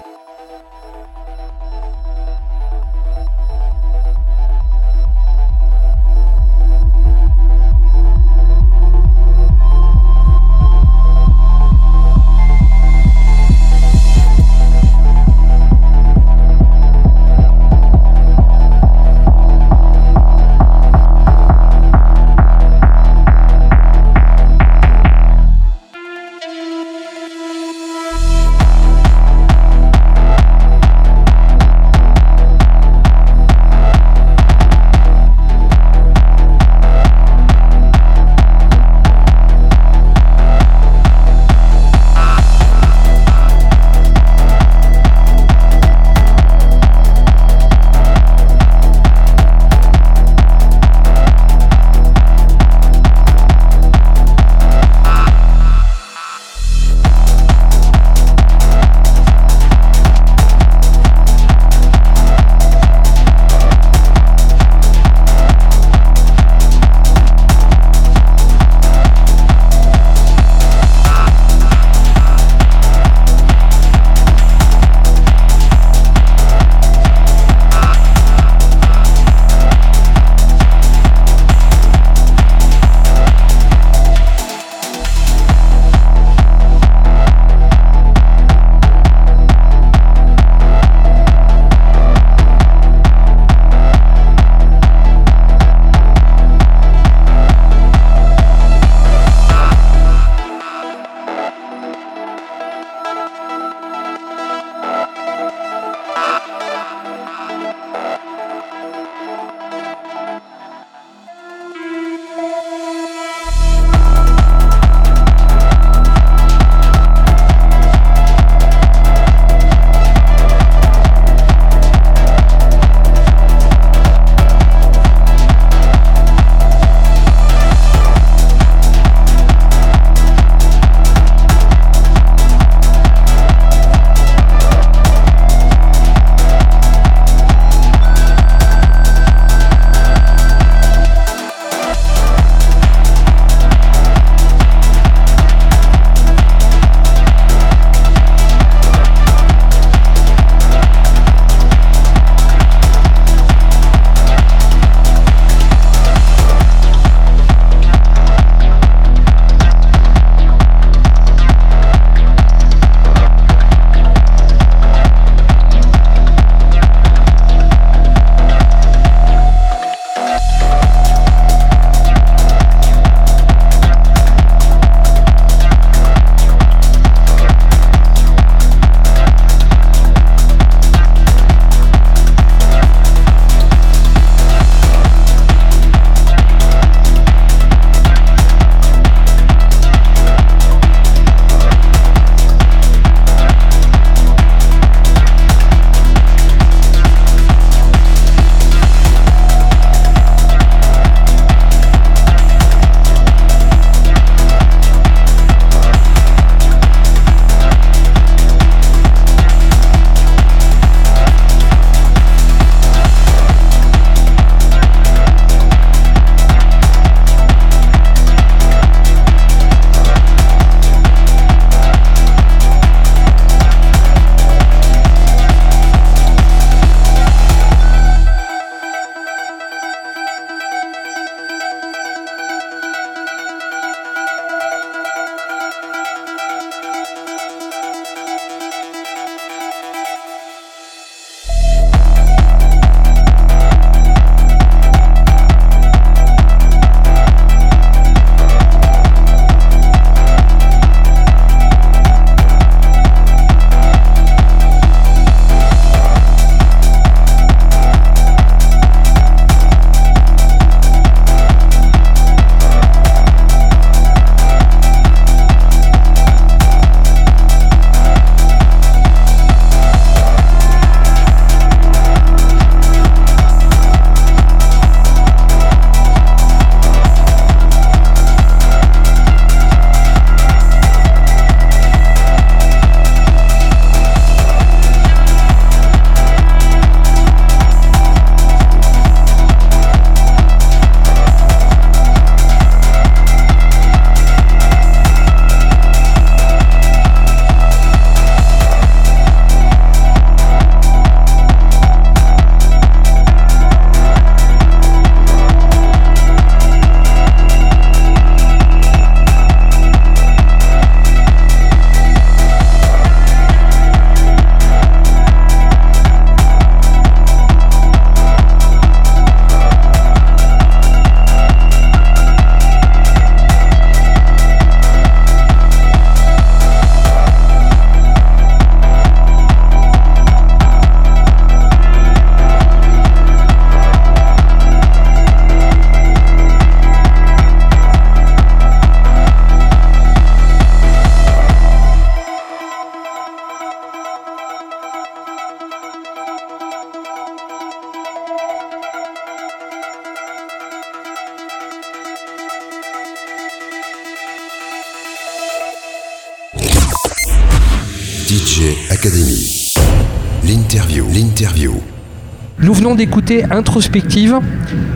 D'écouter Introspective.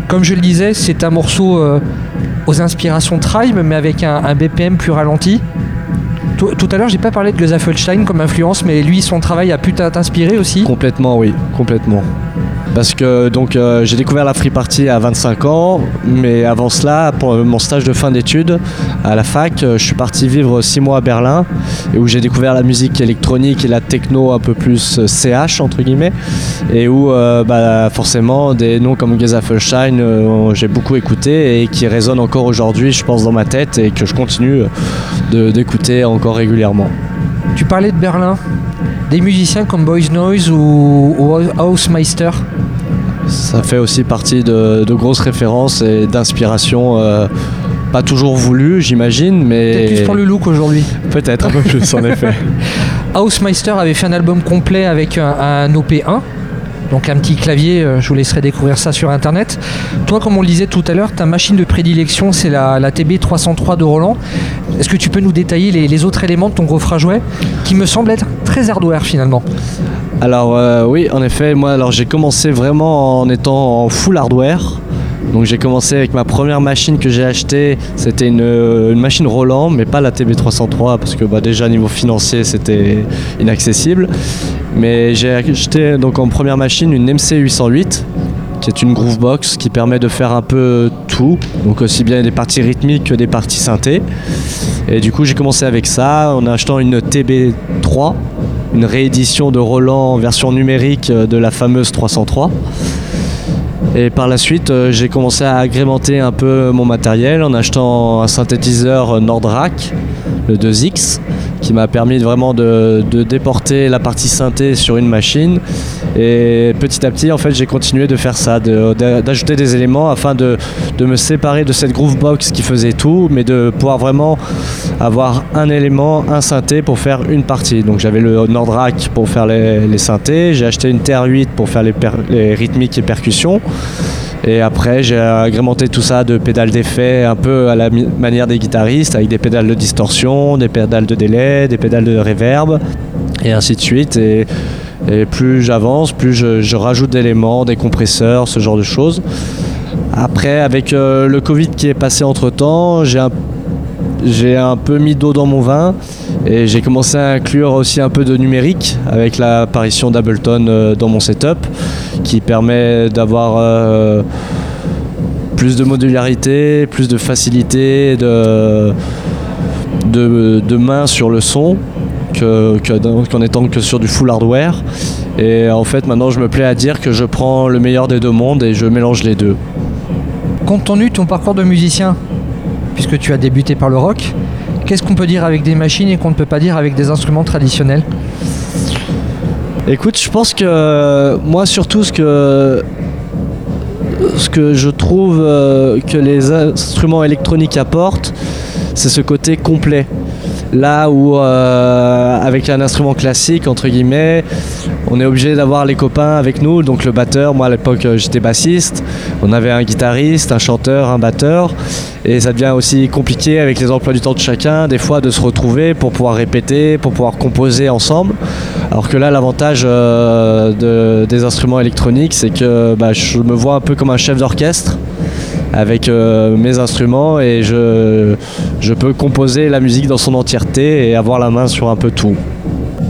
Comme je le disais, c'est un morceau euh, aux inspirations Tribe, mais avec un, BPM plus ralenti. Tout, à l'heure, j'ai pas parlé de Gesaffelstein comme influence, mais lui, son travail a pu t'inspirer aussi. Complètement, oui, complètement. Parce que donc euh, j'ai découvert la free party à 25 ans, mais avant cela, pour euh, mon stage de fin d'études à la fac, euh, je suis parti vivre 6 mois à Berlin, où j'ai découvert la musique électronique et la techno un peu plus CH entre guillemets, et où bah, forcément des noms comme Gesaffelstein euh, j'ai beaucoup écouté et qui résonnent encore aujourd'hui, je pense, dans ma tête et que je continue d'écouter encore régulièrement. Tu parlais de Berlin, des musiciens comme Boys Noise ou, ou Housemeister. Ça fait aussi partie de, de grosses références et d'inspiration, euh, pas toujours voulues, j'imagine, mais Peut-être plus pour le look aujourd'hui. peut-être un peu plus en effet. Housemeister avait fait un album complet avec un, un OP1. Donc un petit clavier, euh, je vous laisserai découvrir ça sur internet. Toi, comme on le disait tout à l'heure, ta machine de prédilection, c'est la, la TB303 de Roland. Est-ce que tu peux nous détailler les, les autres éléments de ton gros jouet qui me semble être très hardware finalement? Alors euh, oui, en effet, moi alors j'ai commencé vraiment en étant en full hardware. Donc j'ai commencé avec ma première machine que j'ai achetée, c'était une, euh, machine Roland, mais pas la TB303 parce que bah, déjà niveau financier c'était inaccessible. Mais j'ai acheté donc en première machine une MC808 qui est une groovebox qui permet de faire un peu tout, donc aussi bien des parties rythmiques que des parties synthé. Et du coup j'ai commencé avec ça en achetant une TB3 une réédition de Roland en version numérique euh, de la fameuse 303. Et par la suite, euh, j'ai commencé à agrémenter un peu mon matériel en achetant un synthétiseur Nordrak, le 2X, qui m'a permis vraiment de, déporter la partie synthé sur une machine. Et petit à petit, en fait, j'ai continué de faire ça, d'ajouter des éléments afin de, de me séparer de cette groovebox qui faisait tout, mais de pouvoir vraiment avoir un élément, un synthé pour faire une partie. Donc j'avais le Nordrak pour faire les, synthés, j'ai acheté une TR8 pour faire les rythmiques et percussions. Et après, j'ai agrémenté tout ça de pédales d'effet un peu à la manière des guitaristes, avec des pédales de distorsion, des pédales de délai, des pédales de reverb, et ainsi de suite. Et, plus j'avance, plus je, rajoute d'éléments, des compresseurs, ce genre de choses. Après, avec euh, le Covid qui est passé entre temps, j'ai un j'ai un peu mis d'eau dans mon vin et j'ai commencé à inclure aussi un peu de numérique avec l'apparition d'Ableton euh, dans mon setup qui permet d'avoir euh, plus de modularité, plus de facilité de, main sur le son qu'en étant que sur du full hardware. Et en fait maintenant je me plais à dire que je prends le meilleur des deux mondes et je mélange les deux. Compte tenu ton parcours de musicien, puisque tu as débuté par le rock, qu'est-ce qu'on peut dire avec des machines et qu'on ne peut pas dire avec des instruments traditionnels? Écoute, je pense que euh, moi surtout ce que ce que je trouve euh, que les instruments électroniques apportent, c'est ce côté complet. Là où euh, avec un instrument classique entre guillemets, on est obligé d'avoir les copains avec nous, donc le batteur, moi à l'époque euh, j'étais bassiste, on avait un guitariste, un chanteur, un batteur, et ça devient aussi compliqué avec les emplois du temps de chacun, des fois de se retrouver pour pouvoir répéter, pour pouvoir composer ensemble. Alors que là, l'avantage euh, de- des instruments électroniques, c'est que bah, je me vois un peu comme un chef d'orchestre avec euh, mes instruments et je peux composer la musique dans son entièreté et avoir la main sur un peu tout.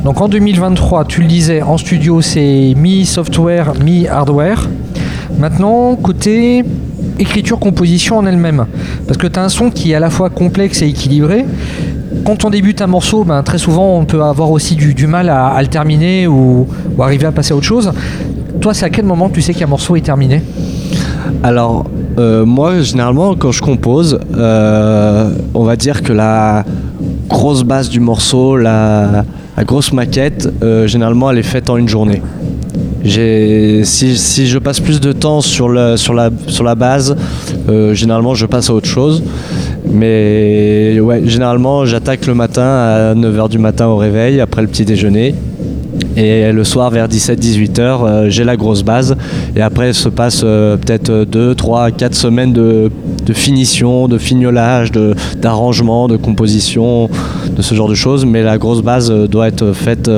Donc en 2023, tu le disais, en studio c'est mi-software, mi-hardware. Maintenant, côté écriture-composition en elle-même, parce que tu as un son qui est à la fois complexe et équilibré. Quand on débute un morceau, ben, très souvent on peut avoir aussi du, mal à, le terminer ou, arriver à passer à autre chose. Toi, c'est à quel moment tu sais qu'un morceau est terminé? Alors, euh, moi, généralement, quand je compose, euh, on va dire que la grosse base du morceau, la, la grosse maquette, euh, généralement, elle est faite en une journée. Si, je passe plus de temps sur, la, base, euh, généralement, je passe à autre chose. Mais généralement, j'attaque le matin à 9h du matin au réveil, après le petit déjeuner. Et le soir vers 17-18 heures, euh, j'ai la grosse base. Et après se passe euh, peut-être 2, 3, 4 semaines de finition, de fignolage, d'arrangement, de, composition, de ce genre de choses. Mais la grosse base euh, doit être faite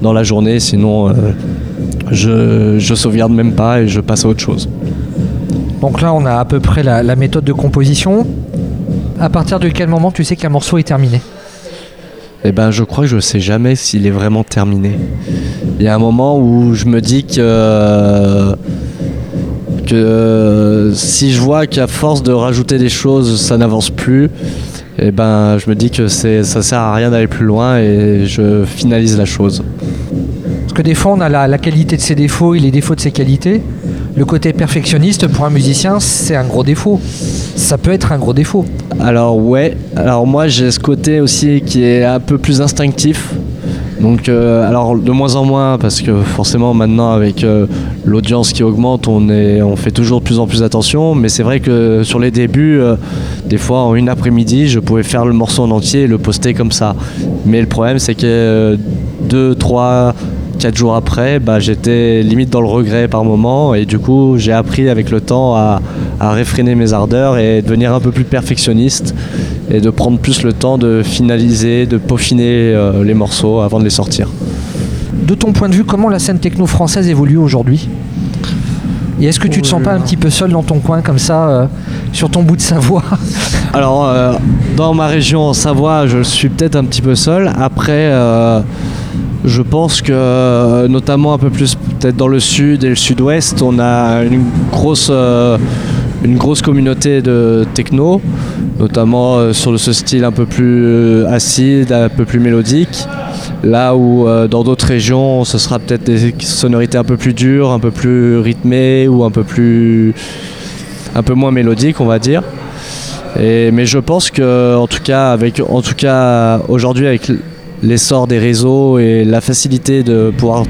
dans la journée, sinon je, je sauvegarde même pas et je passe à autre chose. Donc là, on a à peu près la, la méthode de composition. À partir de quel moment tu sais qu'un morceau est terminé Eh ben, je crois que je sais jamais s'il est vraiment terminé. Il y a un moment où je me dis que si je vois qu'à force de rajouter des choses, ça n'avance plus, eh ben, je me dis que c'est ça sert à rien d'aller plus loin et je finalise la chose. Parce que des fois, on a la qualité de ses défauts et les défauts de ses qualités. Le côté perfectionniste pour un musicien, c'est un gros défaut. Ça peut être un gros défaut. Alors ouais, alors moi j'ai ce côté aussi qui est un peu plus instinctif. Donc euh, alors de moins en moins parce que forcément maintenant avec euh, l'audience qui augmente on, est, on fait toujours de plus en plus attention mais c'est vrai que sur les débuts euh, des fois en une après-midi je pouvais faire le morceau en entier et le poster comme ça. Mais le problème c'est que euh, deux, trois, quatre jours après bah, j'étais limite dans le regret par moment et du coup j'ai appris avec le temps à, à réfréner mes ardeurs et devenir un peu plus perfectionniste et de prendre plus le temps de finaliser, de peaufiner euh, les morceaux avant de les sortir. De ton point de vue, comment la scène techno française évolue aujourd'hui? Et est-ce que tu te sens pas un petit peu seul dans ton coin comme ça, euh, sur ton bout de Savoie? Alors, euh, dans ma région en Savoie, je suis peut-être un petit peu seul. Après, euh, je pense que, notamment un peu plus peut-être dans le sud et le sud-ouest, on a une grosse, une grosse communauté de techno, notamment euh, sur ce style un peu plus euh, acide, un peu plus mélodique. Là où euh, dans d'autres régions, ce sera peut-être des sonorités un peu plus dures, un peu plus rythmées ou un peu plus, un peu moins mélodiques, on va dire. Mais je pense que, en tout cas, avec, en tout cas, aujourd'hui, avec l'essor des réseaux et la facilité de pouvoir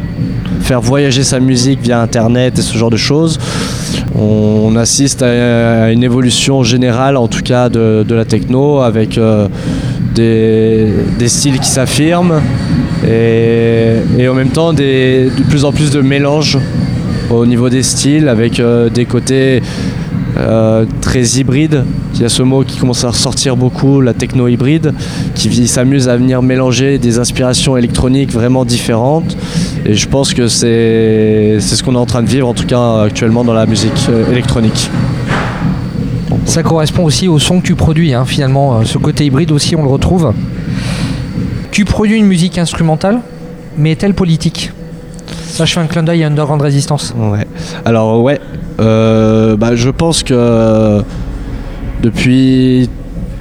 faire voyager sa musique via Internet et ce genre de choses, on assiste à une évolution générale, en tout cas, de, la techno, avec euh, des, styles qui s'affirment et, en même temps de plus en plus de mélange au niveau des styles, avec euh, des côtés euh, très hybride. Il y a ce mot qui commence à ressortir beaucoup, la techno hybride, qui s'amuse à venir mélanger des inspirations électroniques vraiment différentes. Et je pense que c'est ce qu'on est en train de vivre, en tout cas actuellement dans la musique euh, électronique. Ça correspond aussi au son que tu produis, hein, finalement. Euh, Ce côté hybride aussi, on le retrouve. Tu produis une musique instrumentale, mais est-elle politique? Ça, je fais un clin d'œil à Underground Résistance. Ouais. Alors ouais, euh, bah, je pense que depuis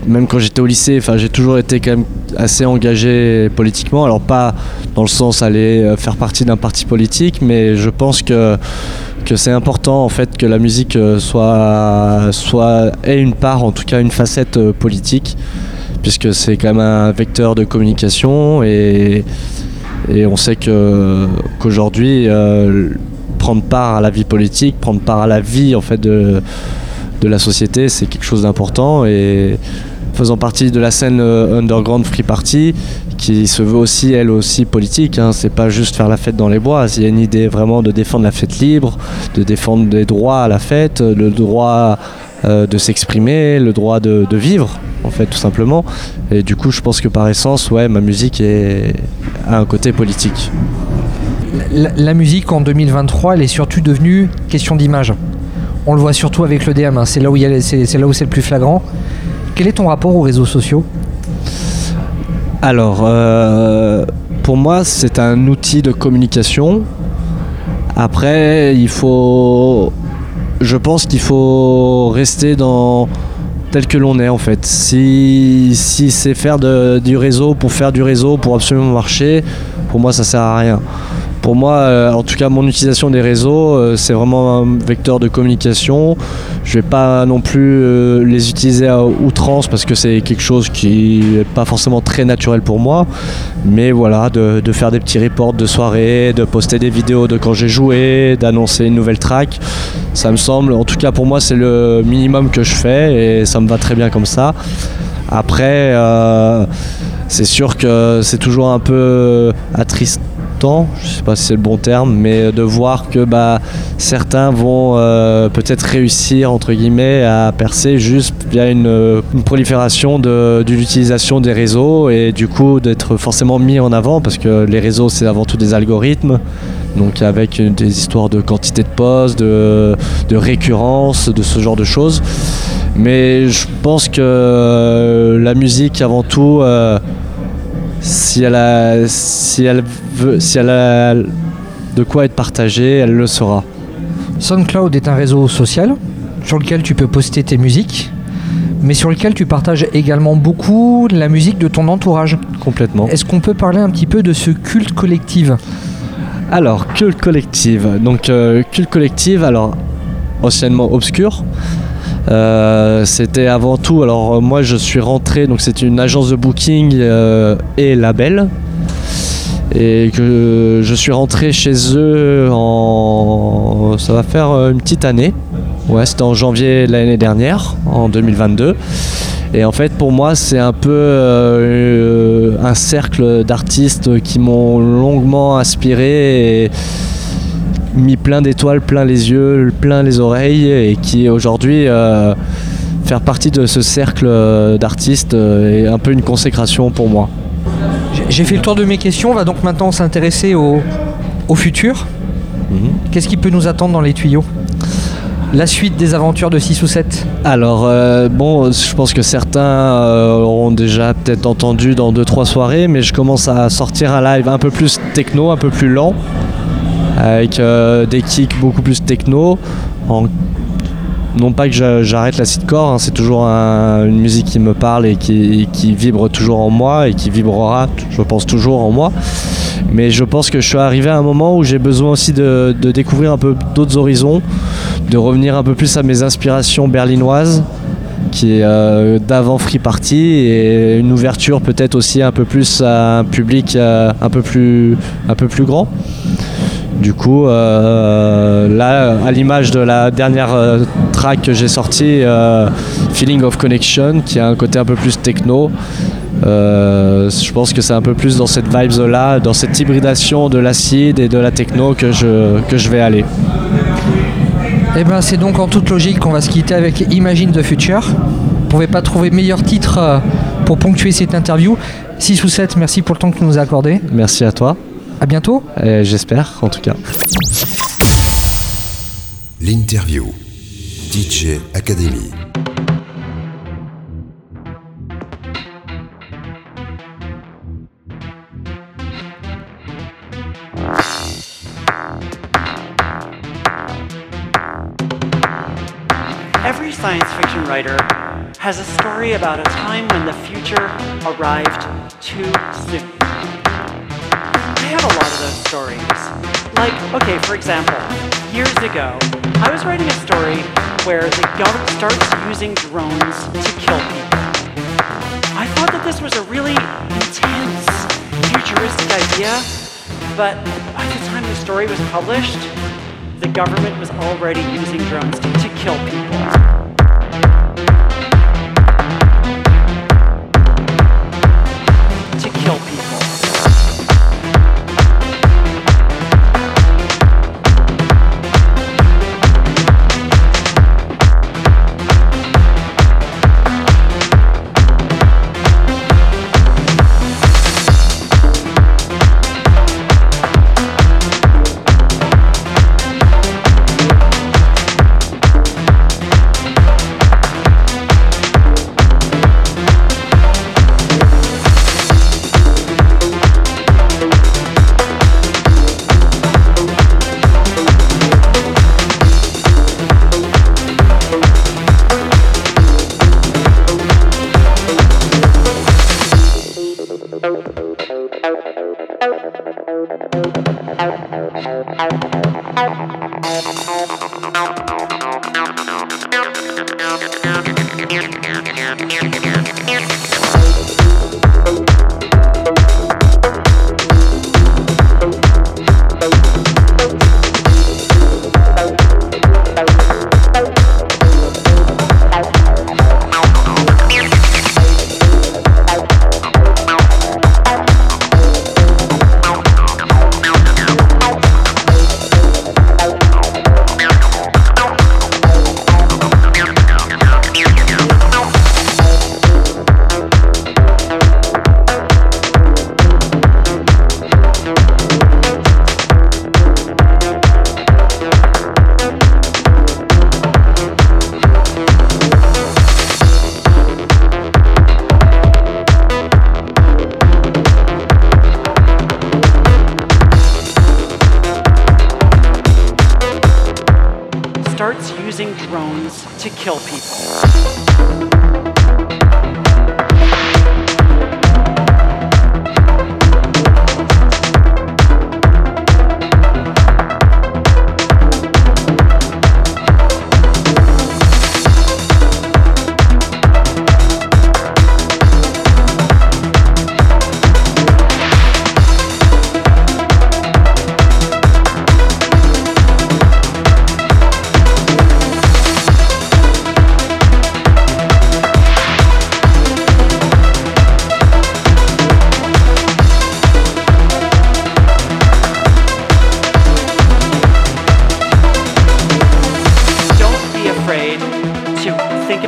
même quand j'étais au lycée, enfin j'ai toujours été quand même assez engagé politiquement. Alors pas dans le sens aller euh, faire partie d'un parti politique, mais je pense que que c'est important en fait que la musique euh, soit soit ait une part, en tout cas une facette euh, politique, puisque c'est quand même un vecteur de communication et et on sait qu'aujourd'hui prendre part à la vie politique, prendre part à la vie en fait de, de la société, c'est quelque chose d'important et faisant partie de la scène euh, underground free party qui se veut aussi elle aussi politique hein. c'est pas juste faire la fête dans les bois il y a une idée vraiment de défendre la fête libre de défendre des droits à la fête le droit euh, de s'exprimer le droit de, vivre en fait tout simplement et du coup je pense que par essence ouais ma musique est, a un côté politique La, la musique en 2023, elle est surtout devenue question d'image. On le voit surtout avec le DM, hein, c'est là où c'est le plus flagrant. Quel est ton rapport aux réseaux sociaux? Alors, euh, pour moi, c'est un outil de communication. Après, il faut. Je pense qu'il faut rester dans tel que l'on est en fait. Si, c'est faire du réseau pour faire du réseau pour absolument marcher, pour moi ça sert à rien. Pour moi, euh, en tout cas, mon utilisation des réseaux, euh, c'est vraiment un vecteur de communication. Je vais pas non plus euh, les utiliser à outrance parce que c'est quelque chose qui n'est pas forcément très naturel pour moi. Mais voilà, de, faire des petits reports de soirée, de poster des vidéos de quand j'ai joué, d'annoncer une nouvelle track, ça me semble, en tout cas pour moi, c'est le minimum que je fais et ça me va très bien comme ça. Après, c'est sûr que c'est toujours un peu attristant réconfortant, je sais pas si c'est le bon terme, mais de voir que bah, certains vont euh, peut-être réussir entre guillemets à percer juste via une, prolifération de, l'utilisation des réseaux et du coup d'être forcément mis en avant parce que les réseaux c'est avant tout des algorithmes. Donc avec des histoires de quantité de postes, de, de récurrence, de ce genre de choses. Mais je pense que euh, la musique avant tout, euh, si elle a, si elle veut, si elle a de quoi être partagée, elle le sera. SoundCloud est un réseau social sur lequel tu peux poster tes musiques, mais sur lequel tu partages également beaucoup la musique de ton entourage. Complètement. Est-ce qu'on peut parler un petit peu de ce culte collectif? Alors, culte collective. Donc, euh, culte collective, alors, anciennement obscur. Euh, c'était avant tout, alors euh, moi je suis rentré, donc c'est une agence de booking euh, et label. Et que je suis rentré chez eux en. Ça va faire une petite année. Ouais, c'était en janvier l'année dernière, en 2022. Et en fait, pour moi, c'est un peu un cercle d'artistes qui m'ont longuement inspiré et mis plein d'étoiles, plein les yeux, plein les oreilles, et qui aujourd'hui euh, faire partie de ce cercle euh, d'artistes euh, est un peu une consécration pour moi. J'ai- fait le tour de mes questions, on va donc maintenant s'intéresser au, au futur. Qu'est-ce qui peut nous attendre dans les tuyaux? La suite des aventures de 6 ou 7 Alors, euh, bon, je pense que certains euh, auront déjà peut-être entendu dans 2-3 soirées, mais je commence à sortir un live un peu plus techno, un peu plus lent, avec euh, des kicks beaucoup plus techno. Non pas que j'a- j'arrête la sitcore, hein, c'est toujours un- une musique qui me parle et qui, vibre toujours en moi et qui vibrera, je pense, toujours en moi. Mais je pense que je suis arrivé à un moment où j'ai besoin aussi de, de découvrir un peu d'autres horizons, de revenir un peu plus à mes inspirations berlinoises, qui est euh, d'avant Free Party, et une ouverture peut-être aussi un peu plus à un public euh, un, peu plus, un peu plus grand. Du coup, euh, là, à l'image de la dernière euh, track que j'ai sortie, euh, Feeling of Connection, qui a un côté un peu plus techno, je pense que c'est un peu plus dans cette vibes-là, dans cette hybridation de l'acide et de la techno que je, que je vais aller. Eh ben c'est donc en toute logique qu'on va se quitter avec Imagine the Future. Vous pouvez pas trouver meilleur titre pour ponctuer cette interview. 6 ou 7, merci pour le temps que tu nous as accordé. Merci à toi, À bientôt. et j'espère en tout cas. L'interview. DJ Academy. Every science fiction writer has a story about a time when the future arrived too soon. Have a lot of those stories. Like, okay, for example, years ago, I was writing a story where the government starts using drones to kill people. I thought that this was a really intense, futuristic idea, but by the time the story was published, the government was already using drones to, to kill people.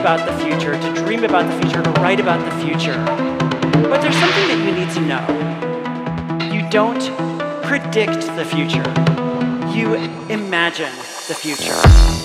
About the future, to dream about the future, to write about the future. But there's something that you need to know. You don't predict the future, you imagine the future.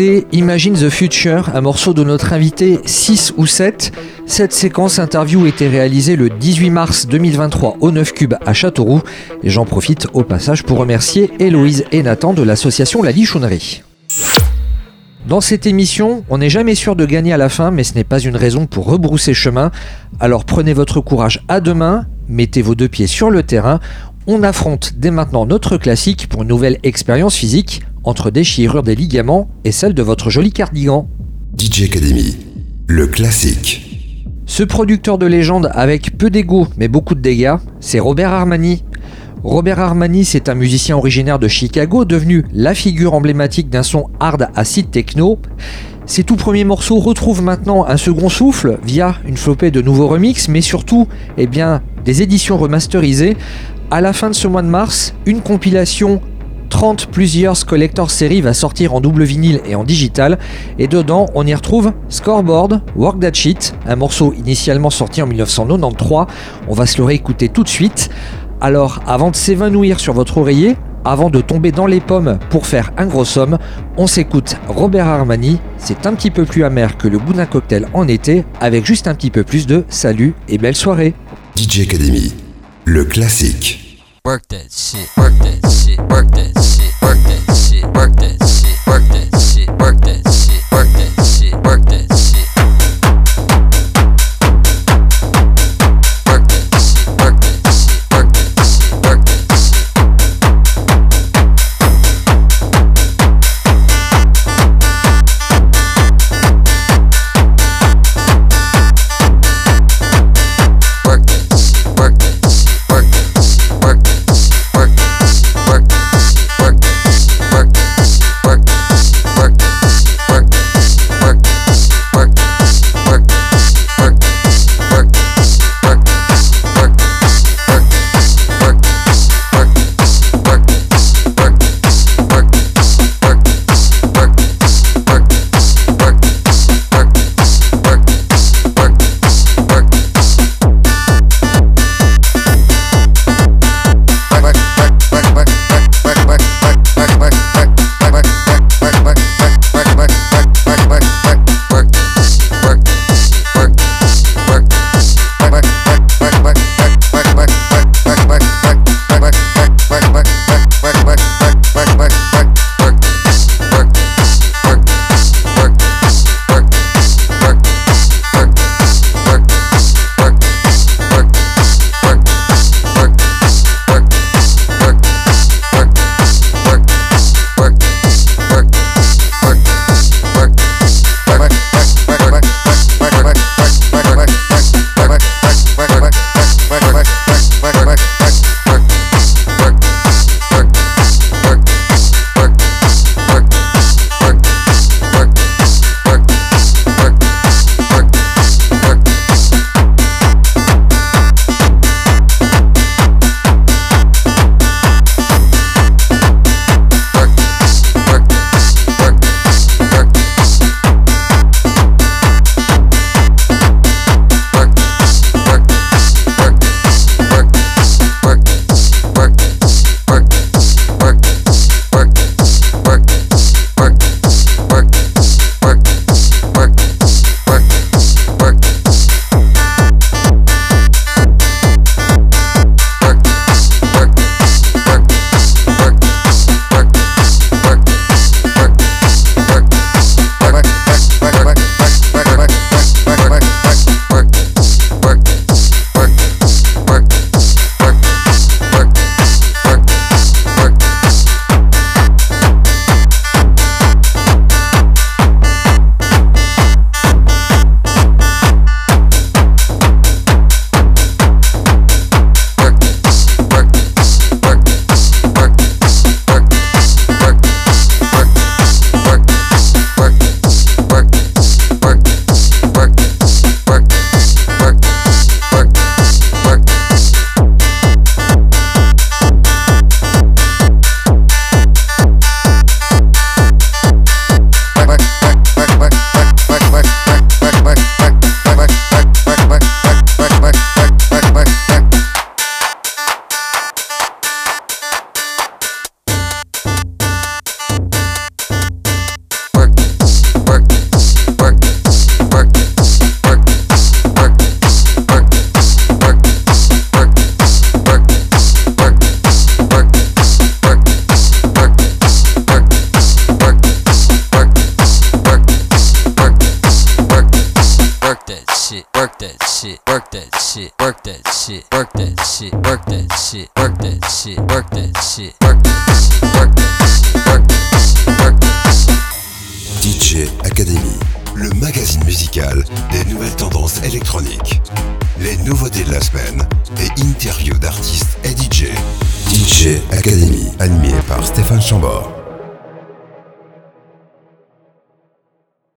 Imagine the Future, un morceau de notre invité 6 ou 7. Cette séquence interview était réalisée le 18 mars 2023 au 9 Cube à Châteauroux. J'en profite au passage pour remercier Héloïse et Nathan de l'association La Lichonnerie. Dans cette émission, on n'est jamais sûr de gagner à la fin, mais ce n'est pas une raison pour rebrousser chemin. Alors prenez votre courage à deux mains, mettez vos deux pieds sur le terrain. On affronte dès maintenant notre classique pour une nouvelle expérience physique entre déchirure des ligaments et celle de votre joli cardigan. DJ Academy, le classique. Ce producteur de légende avec peu d'ego mais beaucoup de dégâts, c'est Robert Armani. Robert Armani, c'est un musicien originaire de Chicago, devenu la figure emblématique d'un son hard acid techno. Ses tout premiers morceaux retrouvent maintenant un second souffle via une flopée de nouveaux remixes, mais surtout, eh bien, des éditions remasterisées. À la fin de ce mois de mars, une compilation 30 Plus Years Collector Series va sortir en double vinyle et en digital, et dedans on y retrouve Scoreboard, Work That Shit, un morceau initialement sorti en 1993. On va se le réécouter tout de suite. Alors, avant de s'évanouir sur votre oreiller, avant de tomber dans les pommes pour faire un gros somme, on s'écoute Robert Armani. C'est un petit peu plus amer que le goût d'un cocktail en été, avec juste un petit peu plus de salut et belle soirée. DJ Academy, le classique.